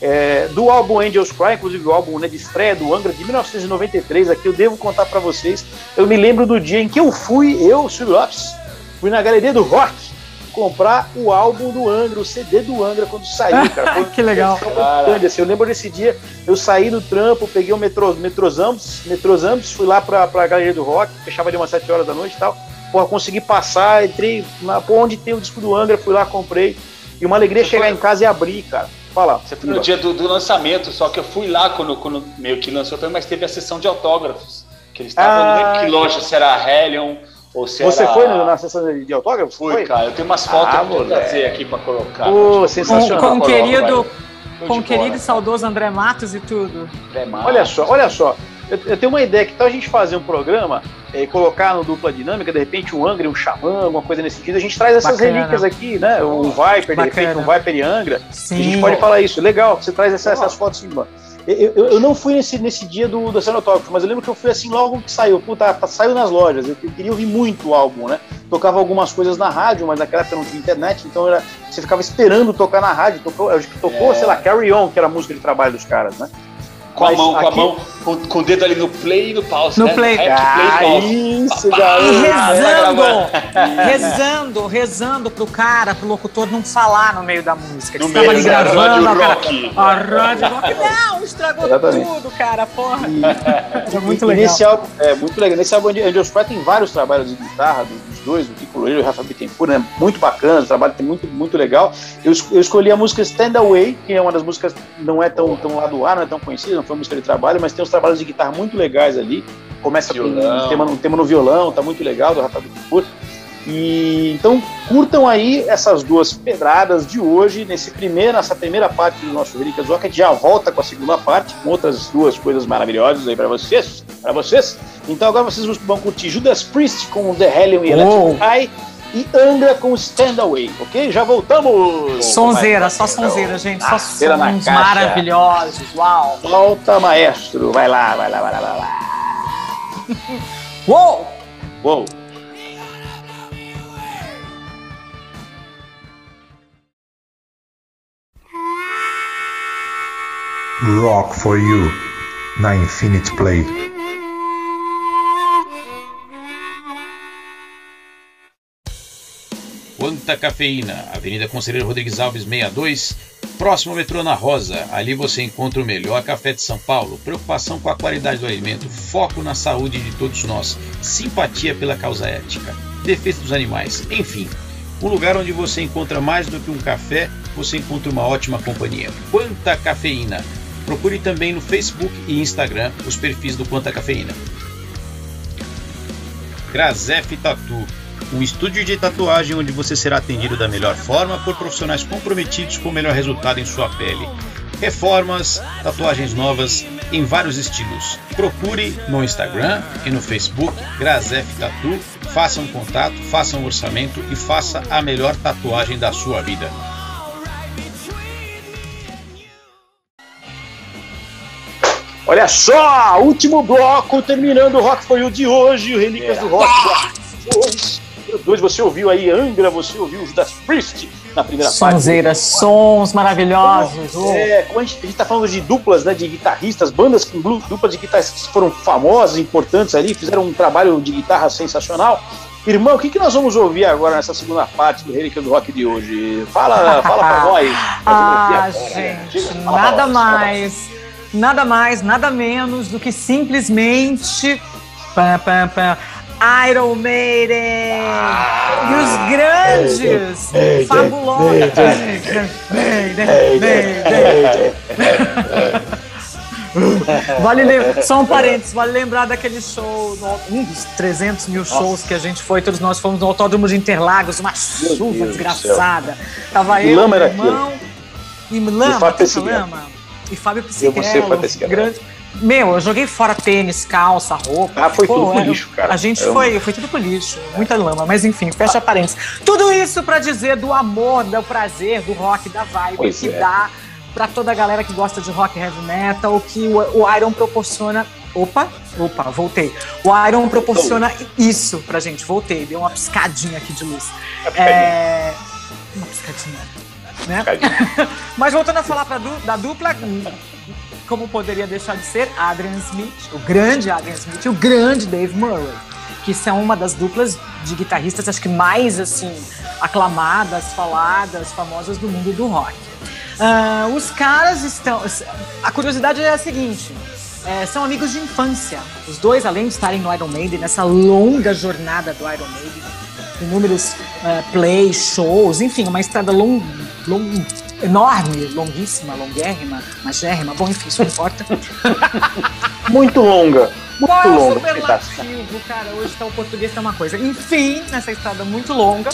É, do álbum Angels Cry, inclusive o álbum né, de estreia do Angra de 1993, aqui eu devo contar para vocês. Eu me lembro do dia em que eu fui, eu, Silvio Lopes, fui na galeria do rock comprar o álbum do Angra, o CD do Angra quando saiu, cara. Foi, que legal. Grande, assim, eu lembro desse dia, eu saí do trampo, peguei o metrô, Metrozambos, Metrozambos, fui lá pra, pra Galeria do Rock, fechava ali umas 7 horas da noite e tal. Porra, consegui passar, entrei na, pô, onde tem o disco do Angra, fui lá, comprei. E uma alegria Você chegar foi... em casa e abrir, cara. Fala. Você foi no dia do, do, lançamento, só que eu fui lá quando, quando meio que lançou também, mas teve a sessão de autógrafos. Que eles estavam, ah, não lembro que loja, se era a Hellion você era... foi na sessão de autógrafo? Fui, foi? cara. Eu tenho umas fotos ah, que eu vou trazer aqui pra colocar. Pô, sensacional. Com, com o querido, com querido e saudoso André Matos e tudo. Matos. Olha só, olha só. Eu, eu, tenho uma ideia, que tal a gente fazer um programa e é, colocar no dupla dinâmica, de repente um Angra, um Xamã, alguma coisa nesse sentido, a gente traz essas Bacana. relíquias aqui, né? Um Viper, de Bacana. repente um Viper e Angra. Sim. A gente pode falar isso. Legal, você traz essa, essas fotos em cima. Eu, eu, eu, não fui nesse, nesse dia do, do Cenotópico, mas eu lembro que eu fui assim logo que saiu. Puta, tá, saiu nas lojas. Eu queria ouvir muito o álbum, né? Tocava algumas coisas na rádio, mas naquela época não tinha internet, então era, você ficava esperando tocar na rádio. Tocou, tocou é. sei lá, Carry On, que era a música de trabalho dos caras, né? Com Mas a mão, aqui... com a mão, com, com, o dedo ali no play e no pause. No né? play. play ah, pause. isso, garoto. E rezando, rezando, rezando pro cara, pro locutor não falar no meio da música. No meio, ali gravando. Rádio rock. A rádio rock. Não, estragou Exatamente. tudo, cara, porra. E, é muito legal. Nesse álbum, é muito legal. Nesse álbum, Angels Cry tem vários trabalhos de guitarra dos dois, o Kiko Loureiro e o Rafa Bittencourt, né? Muito bacana, o trabalho tem muito, muito legal. Eu, eu escolhi a música Stand Away, que é uma das músicas não é tão, tão lá do ar, não é tão conhecida, foi música de trabalho, mas tem uns trabalhos de guitarra muito legais ali. Começa violão. com um tema, um tema no violão, tá muito legal, do Rafa Bittencourt. E então curtam aí essas duas pedradas de hoje nesse primeiro, nessa primeira parte do nosso Relíquias Rock. A gente já volta com a segunda parte, com outras duas coisas maravilhosas aí para vocês, para vocês. Então agora vocês vão curtir Judas Priest com The Hellion e Electric High e Angra com Stand Away, ok? Já voltamos! Sonzeira, só sonzeira, gente. Só sons maravilhosos. Uau! Volta, maestro. Vai lá, vai lá, vai lá, vai lá. Uou! Uou! Rock for You na Infinite Play. Quanta Cafeína, Avenida Conselheiro Rodrigues Alves 62, próximo ao metrô na Rosa. Ali você encontra o melhor café de São Paulo, preocupação com a qualidade do alimento, foco na saúde de todos nós, simpatia pela causa ética, defesa dos animais, enfim. Um lugar onde você encontra mais do que um café, você encontra uma ótima companhia. Quanta Cafeína! Procure também no Facebook e Instagram os perfis do Quanta Cafeína. Grazef Tatu, um estúdio de tatuagem onde você será atendido da melhor forma por profissionais comprometidos com o melhor resultado em sua pele. Reformas, tatuagens novas em vários estilos. Procure no Instagram e no Facebook Grazef Tatu, faça um contato, faça um orçamento e faça a melhor tatuagem da sua vida. Olha só, último bloco, terminando o Rock For You de hoje, o Relíquias do Rock. Dois, você ouviu aí Angra, você ouviu Judas Priest na primeira Sonzeiras, sons maravilhosos. parte. É, como a gente, a gente tá falando de duplas, né, de guitarristas, bandas com duplas de guitarristas que foram famosas, importantes ali, fizeram um trabalho de guitarra sensacional. Irmão, o que, que nós vamos ouvir agora nessa segunda parte do Relíquias do Rock de hoje? Fala, fala pra nós. Ah, gente, pra nada nós, mais, nada mais, nada menos do que simplesmente pá, pá, pá, Iron Maiden e os grandes, fabulosos. Maiden, Maiden. Vale lem- só um parênteses, vale lembrar daquele show, um dos 300 mil shows que a gente foi, todos nós fomos no Autódromo de Interlagos, uma chuva Deus desgraçada. Tava eu, lama meu irmão, e Lama, e Fábio Fábio Pesqueira. grande... Meu, eu joguei fora tênis, calça, roupa. Ah, foi tudo pro lixo, cara. A gente foi, foi tudo pro lixo. Muita lama, mas enfim, fecha parênteses. Tudo isso pra dizer do amor, do prazer, do rock, da vibe Pois que é. dá pra toda a galera que gosta de rock heavy metal, que o, o Iron proporciona. Opa, opa, voltei. O Iron proporciona isso pra gente. Voltei, deu uma piscadinha aqui de luz. É. Uma piscadinha. Né? Mas voltando a falar pra du- da dupla, como poderia deixar de ser, Adrian Smith, o grande Adrian Smith o grande Dave Murray, que são uma das duplas de guitarristas, acho que mais assim, aclamadas, faladas, famosas do mundo do rock. Ah, os caras estão. A curiosidade é a seguinte. é, são amigos de infância. Os dois, além de estarem no Iron Maiden, nessa longa jornada do Iron Maiden, inúmeros eh, plays, shows, enfim, uma estrada long, long- enorme, longuíssima, longuérrima, magérrima, bom, enfim, isso não importa. Muito longa. Muito Qual é o longa. superlativo, cara? Hoje tá o português tá uma coisa. Enfim, nessa estrada muito longa,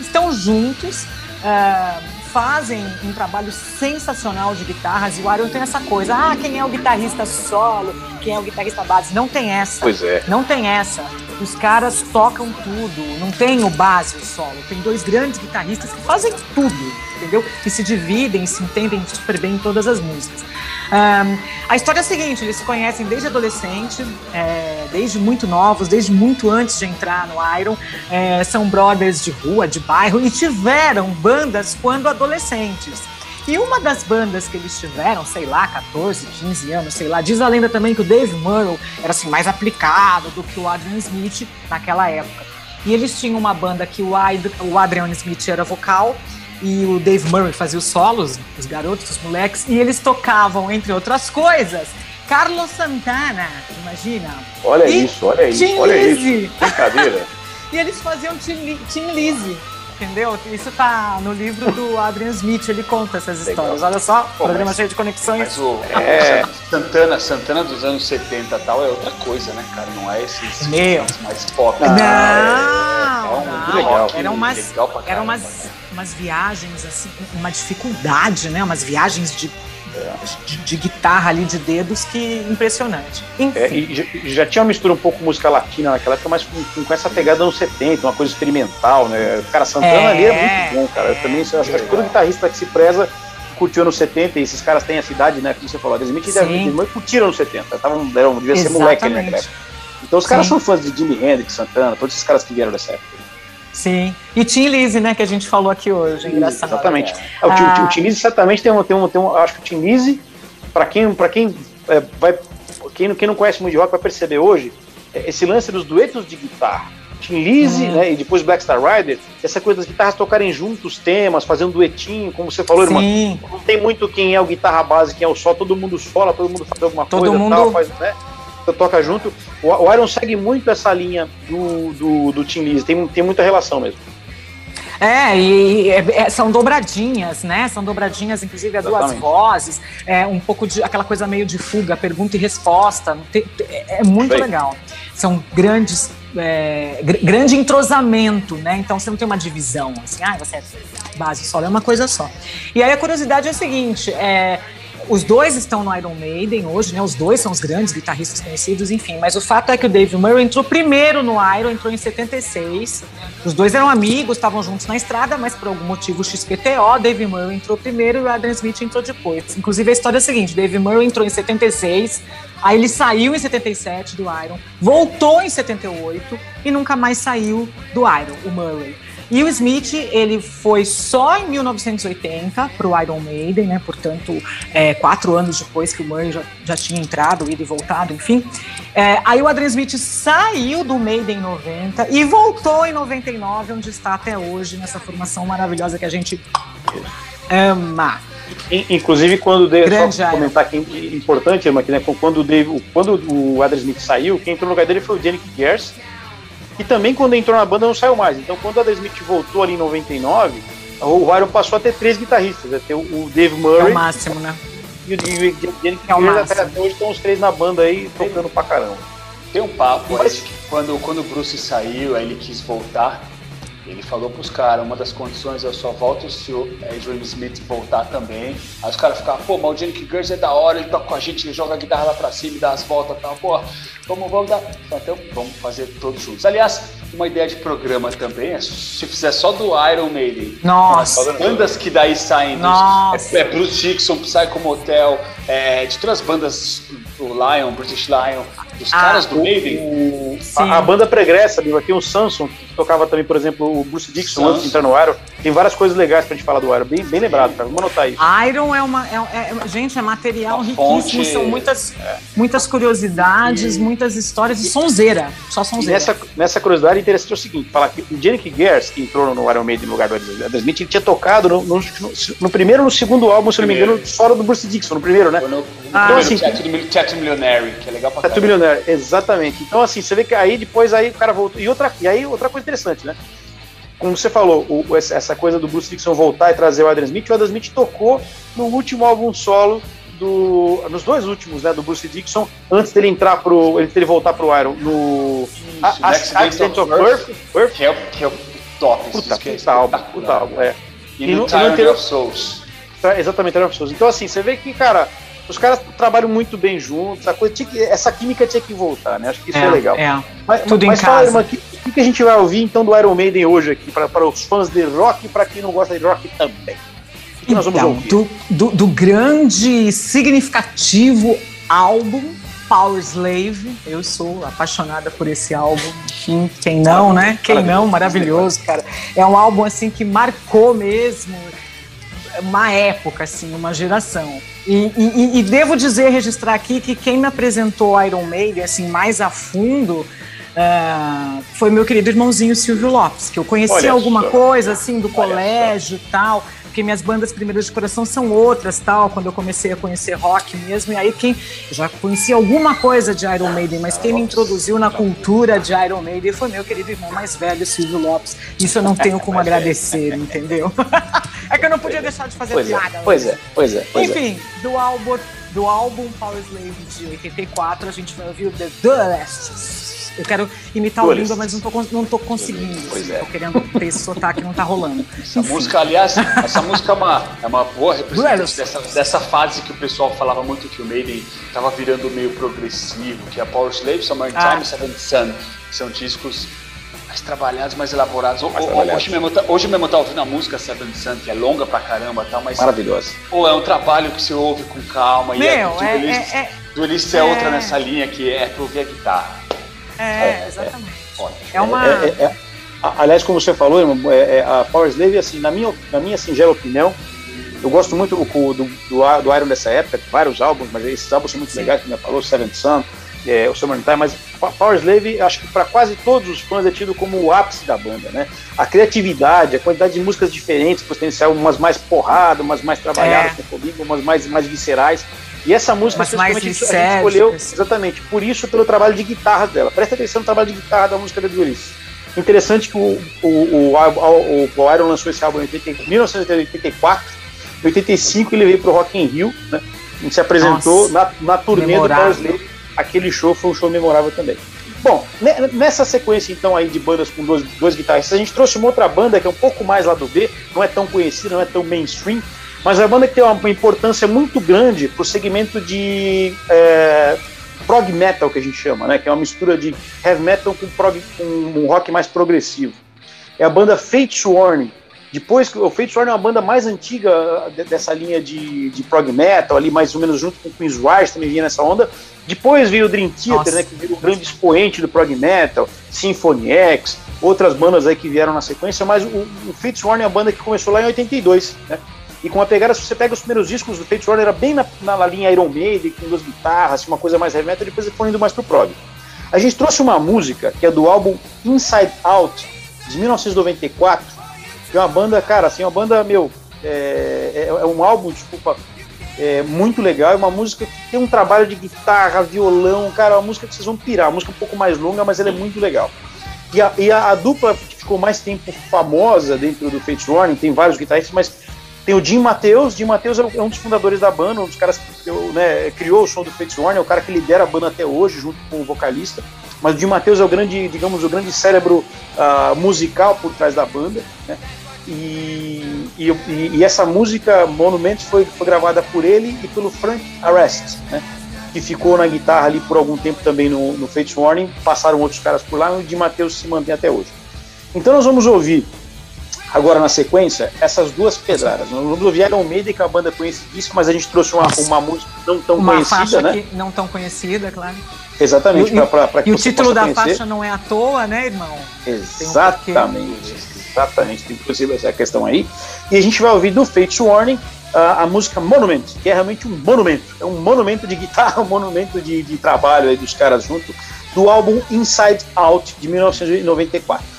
estão juntos, ah, fazem um trabalho sensacional de guitarras e o Iron tem essa coisa. Ah, quem é o guitarrista solo? Quem é o guitarrista base? Não tem essa. Pois é. Não tem essa. Os caras tocam tudo, não tem o base, o solo. Tem dois grandes guitarristas que fazem tudo, entendeu? Que se dividem, se entendem super bem em todas as músicas. Ahn, a história é a seguinte: eles se conhecem desde adolescente, é, desde muito novos, desde muito antes de entrar no Iron. É, são brothers de rua, de bairro e tiveram bandas quando adolescentes. E uma das bandas que eles tiveram, sei lá, 14, 15 anos, sei lá, diz a lenda também que o Dave Murrow era assim mais aplicado do que o Adrian Smith naquela época. E eles tinham uma banda que o, o Adrian Smith era vocal e o Dave Murray fazia os solos, os garotos, os moleques, e eles tocavam, entre outras coisas, Carlos Santana, imagina. Olha E isso, olha isso, Tim olha Lizzy. isso. Brincadeira. E eles faziam Tim, Li- Tim Lizzy, entendeu? Isso tá no livro do Adrian Smith, ele conta essas Legal. histórias. Olha só, Pô, programa mas- cheio de conexões. Mas o É. Santana, Santana dos anos 70 e tal é outra coisa, né, cara? Não é esses Meu. mais pop. Não, é, um não. legal. Eram umas, Legal pra eram caramba, umas, né? umas viagens, assim, uma dificuldade, né? Umas viagens de, de, de guitarra ali, de dedos, que impressionante. É, e já, já tinha uma mistura um pouco com música latina naquela época, mas com, com- essa pegada anos 70, uma coisa experimental, né? Cara, Santana É, ali é muito bom, cara. Eu também acho, que todo guitarrista que se preza curtiu anos 70, e esses caras têm essa idade, né? Como você falou, Smith e curtiram anos 70, tavam, eram, devia ser moleque ali naquela Exatamente. época. Então os caras Sim. são fãs de Jimi Hendrix, Santana, todos esses caras que vieram dessa época. Sim. E Tim Lizzy, né, que a gente falou aqui hoje. Engraçado. Exatamente. É, o, Ah. o Tim Lizzy certamente tem um, tem um, tem um acho que o Tim Lizzy, pra quem, pra quem é, vai, quem, não- quem não conhece muito de rock vai perceber hoje, é, esse lance dos duetos de guitarra. Tim Lizzy, Hum. né, e depois Black Star Rider, essa coisa das guitarras tocarem juntos temas, fazendo duetinho, como você falou, irmão. Sim. Não tem muito quem é o guitarra base, quem é o só, todo mundo sola, todo mundo faz alguma Todo coisa, mundo- tal, faz, né? Toca junto. O, o Iron segue muito essa linha do, do, do Tim Lizzy, tem, tem muita relação mesmo. É, e é, é, são dobradinhas, né? São dobradinhas, inclusive, a duas vozes, é um pouco de aquela coisa meio de fuga, pergunta e resposta. Te- É muito Sei. legal. São grandes. é, gr- grande entrosamento, né? Então você não tem uma divisão, assim, ah, você é base solo, é uma coisa só. E aí a curiosidade é a seguinte: é, os dois estão no Iron Maiden hoje, né? Os dois são os grandes guitarristas conhecidos, enfim. Mas o fato é que o Dave Murray entrou primeiro no Iron, entrou em 76. Os dois eram amigos, estavam juntos na estrada, mas por algum motivo XPTO, Dave Murray entrou primeiro e o Adam Smith entrou depois. Inclusive a história é a seguinte: Dave Murray entrou em 76, aí ele saiu em 77 do Iron, voltou em 78 e nunca mais saiu do Iron, o Murray. E o Smith, ele foi só em 1980 para o Iron Maiden, né? Portanto, é, quatro anos depois que o Murray já, já tinha entrado, ido e voltado, enfim. É, aí o Adrian Smith saiu do Maiden em 90 e voltou em 99, onde está até hoje, nessa formação maravilhosa que a gente ama. In- Inclusive, quando o Dave, Grande só comentar que é importante, Irma, que né, quando o Dave, quando o Adam Smith saiu, quem entrou no lugar dele foi o Jenny Gers, e também quando entrou na banda não saiu mais. Então, quando o Adam Smith voltou ali em 99, o Iron passou a ter três guitarristas, né? Tem o- Dave É Murray o máximo, né? e o Jenny Gers, É o até, máximo. até hoje estão os três na banda aí tocando pra caramba. Tem um papo aí Mas- que quando, quando o Bruce saiu, aí ele quis voltar. Ele falou pros caras, uma das condições eu só volto se o é, Joel Smith voltar também. Aí os caras ficaram, pô, mas o Janick Gers é da hora, ele toca com a gente, ele joga a guitarra lá pra cima e dá as voltas e tal, pô, vamos, vamos dar. Então vamos fazer todos juntos. Aliás, uma ideia de programa também é se fizer só do Iron Maiden. Nossa. As bandas que daí saem Nossa. é, é Bruce Dixon, Psycho Motel, é, de todas as bandas do Lion, British Lion, dos Ah, caras do Maiden. A, a banda pregressa, amigo, aqui o Samson, que tocava também, por exemplo, o Bruce Dixon Samson. antes de entrar no Iron. Tem várias coisas legais pra gente falar do Iron, bem, bem lembrado, cara. Vamos anotar isso. Iron é uma. é- é- gente, é material Uma riquíssimo. fonte- São muitas, muitas curiosidades, muitas histórias e sonzeira. Só E sonzeira. nessa, nessa curiosidade interessante é o seguinte, falar que o Janick Gers, que entrou no Iron Maiden no lugar do Adam Smith, ele tinha tocado no, no, no- no primeiro ou no segundo álbum, se não me engano, solo do Bruce Dixon, no primeiro, né? Quando, Ah, ah, assim, Teatro, Mil- Teatro Millionary, que é legal pra caramba. Millionaire, exatamente. Então, assim, você vê que aí depois aí o cara voltou. E, outra, e aí outra coisa interessante, né? Como você falou, o- essa coisa do Bruce Dixon voltar e trazer o Adam Smith, o Adam Smith tocou no último álbum solo do. Nos dois últimos, né? Do Bruce Dixon, antes dele entrar pro. antes dele voltar pro Iron. No. Isso, a- Accident of of. Birth. Que é, é o top. Puta, é puta álbum, puta álbum, é. E, E no, no- e anterior- of Souls. Exatamente, Iron Souls. Então, assim, você vê que, cara, os caras trabalham muito bem juntos, a coisa tinha que- essa química tinha que voltar, né? Acho que isso é, legal. É. Mas, Tudo em mas fala, casa. irmã, o que, o que a gente vai ouvir então do Iron Maiden hoje aqui, para, os fãs de rock e para quem não gosta de rock também? O que nós vamos Então, ouvir? do, do, do grande, significativo álbum Power Slave. Eu sou apaixonada por esse álbum. Quem não, né? Quem não, maravilhoso, cara. É um álbum assim que marcou mesmo uma época, assim, uma geração. E, e- e devo dizer, registrar aqui, que quem me apresentou Iron Maiden assim, mais a fundo ah, foi meu querido irmãozinho Silvio Lopes, que eu conhecia Olha alguma coisa assim do colégio e tal, porque minhas bandas primeiras de coração são outras tal, quando eu comecei a conhecer rock mesmo, e aí quem já conhecia alguma coisa de Iron Maiden, mas quem me introduziu na cultura de Iron Maiden foi meu querido irmão mais velho, Silvio Lopes. Isso eu não tenho como agradecer, entendeu? é que eu não podia deixar de fazer Pois é, piada. pois hoje. é, pois é. Pois é. Enfim, do álbum, do álbum Power Slave de 84, a gente vai ouvir o The Duelists. Eu quero imitar o Duelists. língua, mas não tô, não tô conseguindo. Pois assim, é. Tô querendo ter esse sotaque, não tá rolando. Essa música, aliás, essa música é uma, é uma boa representante Duelos. dessa, dessa fase que o pessoal falava muito que o Maiden tava virando meio progressivo, que é a Power Slave, Summertime Ah. e Seventh Sun, que são discos mais trabalhados, mais elaborados. O- Mais o- trabalhados. Hoje, mesmo, tá- hoje mesmo eu tava ouvindo a música Seventh Sun, que é longa pra caramba e tal, mas Maravilhosa. pô, é um trabalho que você ouve com calma. e é, Meu, é, Duelists, é, é, Duelists é é- outra nessa linha que é pra ouvir a guitarra. É, exatamente. Ótimo. É uma. É, é, é, aliás, como você falou, irmão, é, é, a Power Slave, assim, na minha, na minha singela opinião, eu gosto muito do, do, do, do Iron dessa época, vários álbuns, mas esses álbuns são muito Sim. legais, como já falou, Seventh Sun, é, o Summertime, mas Power Slave, acho que para quase todos os fãs é tido como o ápice da banda, né? A criatividade, a quantidade de músicas diferentes, potencial, umas mais porrada, umas mais trabalhadas É. com comigo, umas mais, mais viscerais. E essa música, Umas mais a gente escolheu exatamente por isso, pelo trabalho de guitarra dela. Presta atenção no trabalho de guitarra da música da Duelice. Interessante que o, o, o, o, Iron lançou esse álbum em 1984, em 85 ele veio pro Rock in Rio, né? A gente se apresentou na, na turnê memorável. do Power Slave. Aquele show foi um show memorável também. Bom, nessa sequência então aí de bandas com dois, dois guitarristas, a gente trouxe uma outra banda que é um pouco mais lá do B, não é tão conhecida, não é tão mainstream, mas é uma banda que tem uma importância muito grande pro segmento de é, prog metal que a gente chama, né? Que é uma mistura de heavy metal com, prog, com um rock mais progressivo. É a banda Fate Warning. Depois, o Fate Warning é uma banda mais antiga dessa linha de, de prog metal, ali mais ou menos junto com o Queen's Rise, também vinha nessa onda. Depois veio o Dream Theater, né, que veio o grande expoente do prog metal, Symphony X, outras bandas aí que vieram na sequência, mas o, o Fate Warning é uma banda que começou lá em 82, né? E com uma pegada, se você pega os primeiros discos do Fate Warner, era bem na, na linha Iron Maiden, com duas guitarras, uma coisa mais heavy metal, depois ele foi indo mais pro prog. A gente trouxe uma música que é do álbum Inside Out, de 1994, que é uma banda, cara, assim, uma banda, meu, é, é, é um álbum, desculpa, é muito legal, é uma música que tem um trabalho de guitarra, violão, cara, é uma música que vocês vão pirar, uma música um pouco mais longa, mas ela é muito legal. E a, e a, a dupla que ficou mais tempo famosa dentro do Fate Warning, tem vários guitarristas, mas tem o Jim Matheus. Jim Matheus é um dos fundadores da banda, um dos caras que né, criou o som do Fates Warner, é o cara que lidera a banda até hoje, junto com o vocalista. Mas o Jim Matheus é o grande, digamos, o grande cérebro uh, musical por trás da banda. Né? E, e, e, essa música Monument foi, foi, gravada por ele e pelo Frank Arrest, né? que ficou na guitarra ali por algum tempo também no, no Warning. Passaram outros caras por lá, e o Jim Matheus se mantém até hoje. Então nós vamos ouvir Agora, na sequência, essas duas pedradas. Ouvir Iron Maiden, que é uma banda conhecidíssima, mas a gente trouxe uma, uma música não tão uma conhecida, faixa né? não tão conhecida, claro. Exatamente. E, pra, pra, e o título da conhecer. faixa não é à toa, né, irmão? Exatamente. Um exatamente. Tem inclusive essa questão aí. E a gente vai ouvir do Fates Warning a, a, música Monument, que é realmente um monumento. É um monumento de guitarra, um monumento de, de trabalho aí dos caras junto, do álbum Inside Out, de 1994.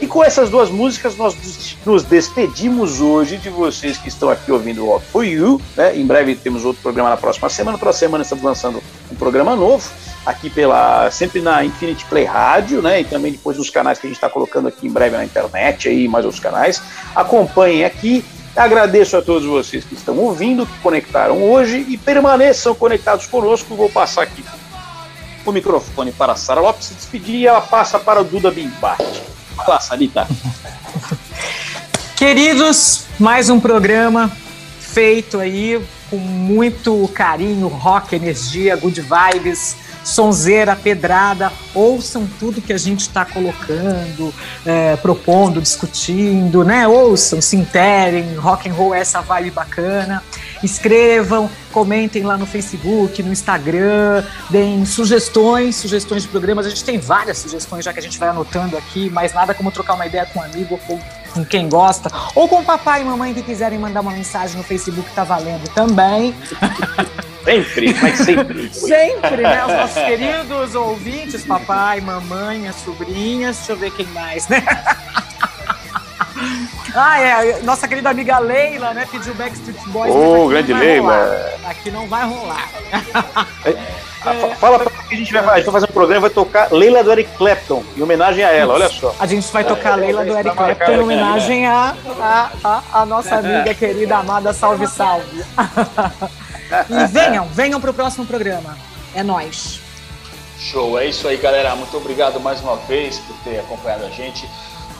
E com essas duas músicas nós nos despedimos hoje de vocês que estão aqui ouvindo o Rock for You. Né? Em breve temos outro programa na próxima semana. Próxima semana estamos lançando um programa novo aqui pela sempre na Infinity Play Rádio, né? E também depois nos canais que a gente está colocando aqui em breve na internet aí mais outros canais. Acompanhem aqui. Agradeço a todos vocês que estão ouvindo, que conectaram hoje e permaneçam conectados conosco. Vou passar aqui o microfone para a Sara Lopes se despedir e ela passa para o Duda Bimbate. Fala, Salita. Queridos, mais um programa feito aí com muito carinho, rock, energia, good vibes, sonzeira, pedrada. Ouçam tudo que a gente está colocando, é, propondo, discutindo, né? Ouçam, se interem, rock and roll é essa vibe bacana. Escrevam, comentem lá no Facebook, no Instagram, deem sugestões, sugestões de programas. A gente tem várias sugestões já que a gente vai anotando aqui, mas nada como trocar uma ideia com um amigo ou com quem gosta, ou com papai e mamãe que quiserem mandar uma mensagem no Facebook, tá valendo também. Sempre, mas sempre. sempre, né? Os nossos queridos ouvintes, papai, mamãe, as sobrinhas, deixa eu ver quem mais, né? Ah, é. Nossa querida amiga Leila, né? Pediu Backstreet Boys. Ô, oh, grande Leila. Rolar. Aqui não vai rolar. É, é, Fala pra que a gente vai, a gente vai fazer um programa vai tocar Leila do Eric Clapton, em homenagem a ela, olha só. A gente vai tocar é, Leila do Eric Clapton em homenagem a, a, a, a nossa amiga querida, amada Salve Salve. e venham, venham pro próximo programa. É nós. Show, é isso aí, galera. Muito obrigado mais uma vez por ter acompanhado a gente.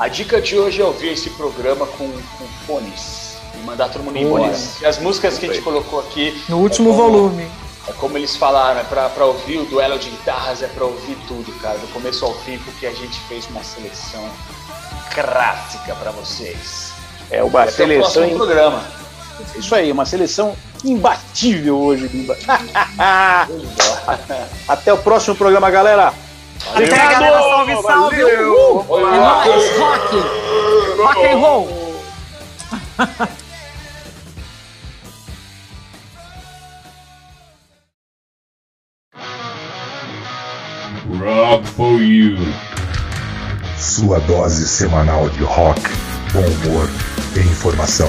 A dica de hoje é ouvir esse programa com, com fones e mandar todo mundo embora. E as músicas que a gente colocou aqui. No último é como, volume. É como eles falaram, é pra, pra ouvir o duelo de guitarras, é pra ouvir tudo, cara, do começo ao fim, porque a gente fez uma seleção clássica para vocês. É uma Até seleção. O programa. Isso aí, uma seleção imbatível hoje, Bimba. Até o próximo programa, galera. Até, galera. Salve, salve. Uhul. É nóis, rock. Rock and roll. Rock for You. Sua dose semanal de rock, bom humor e informação.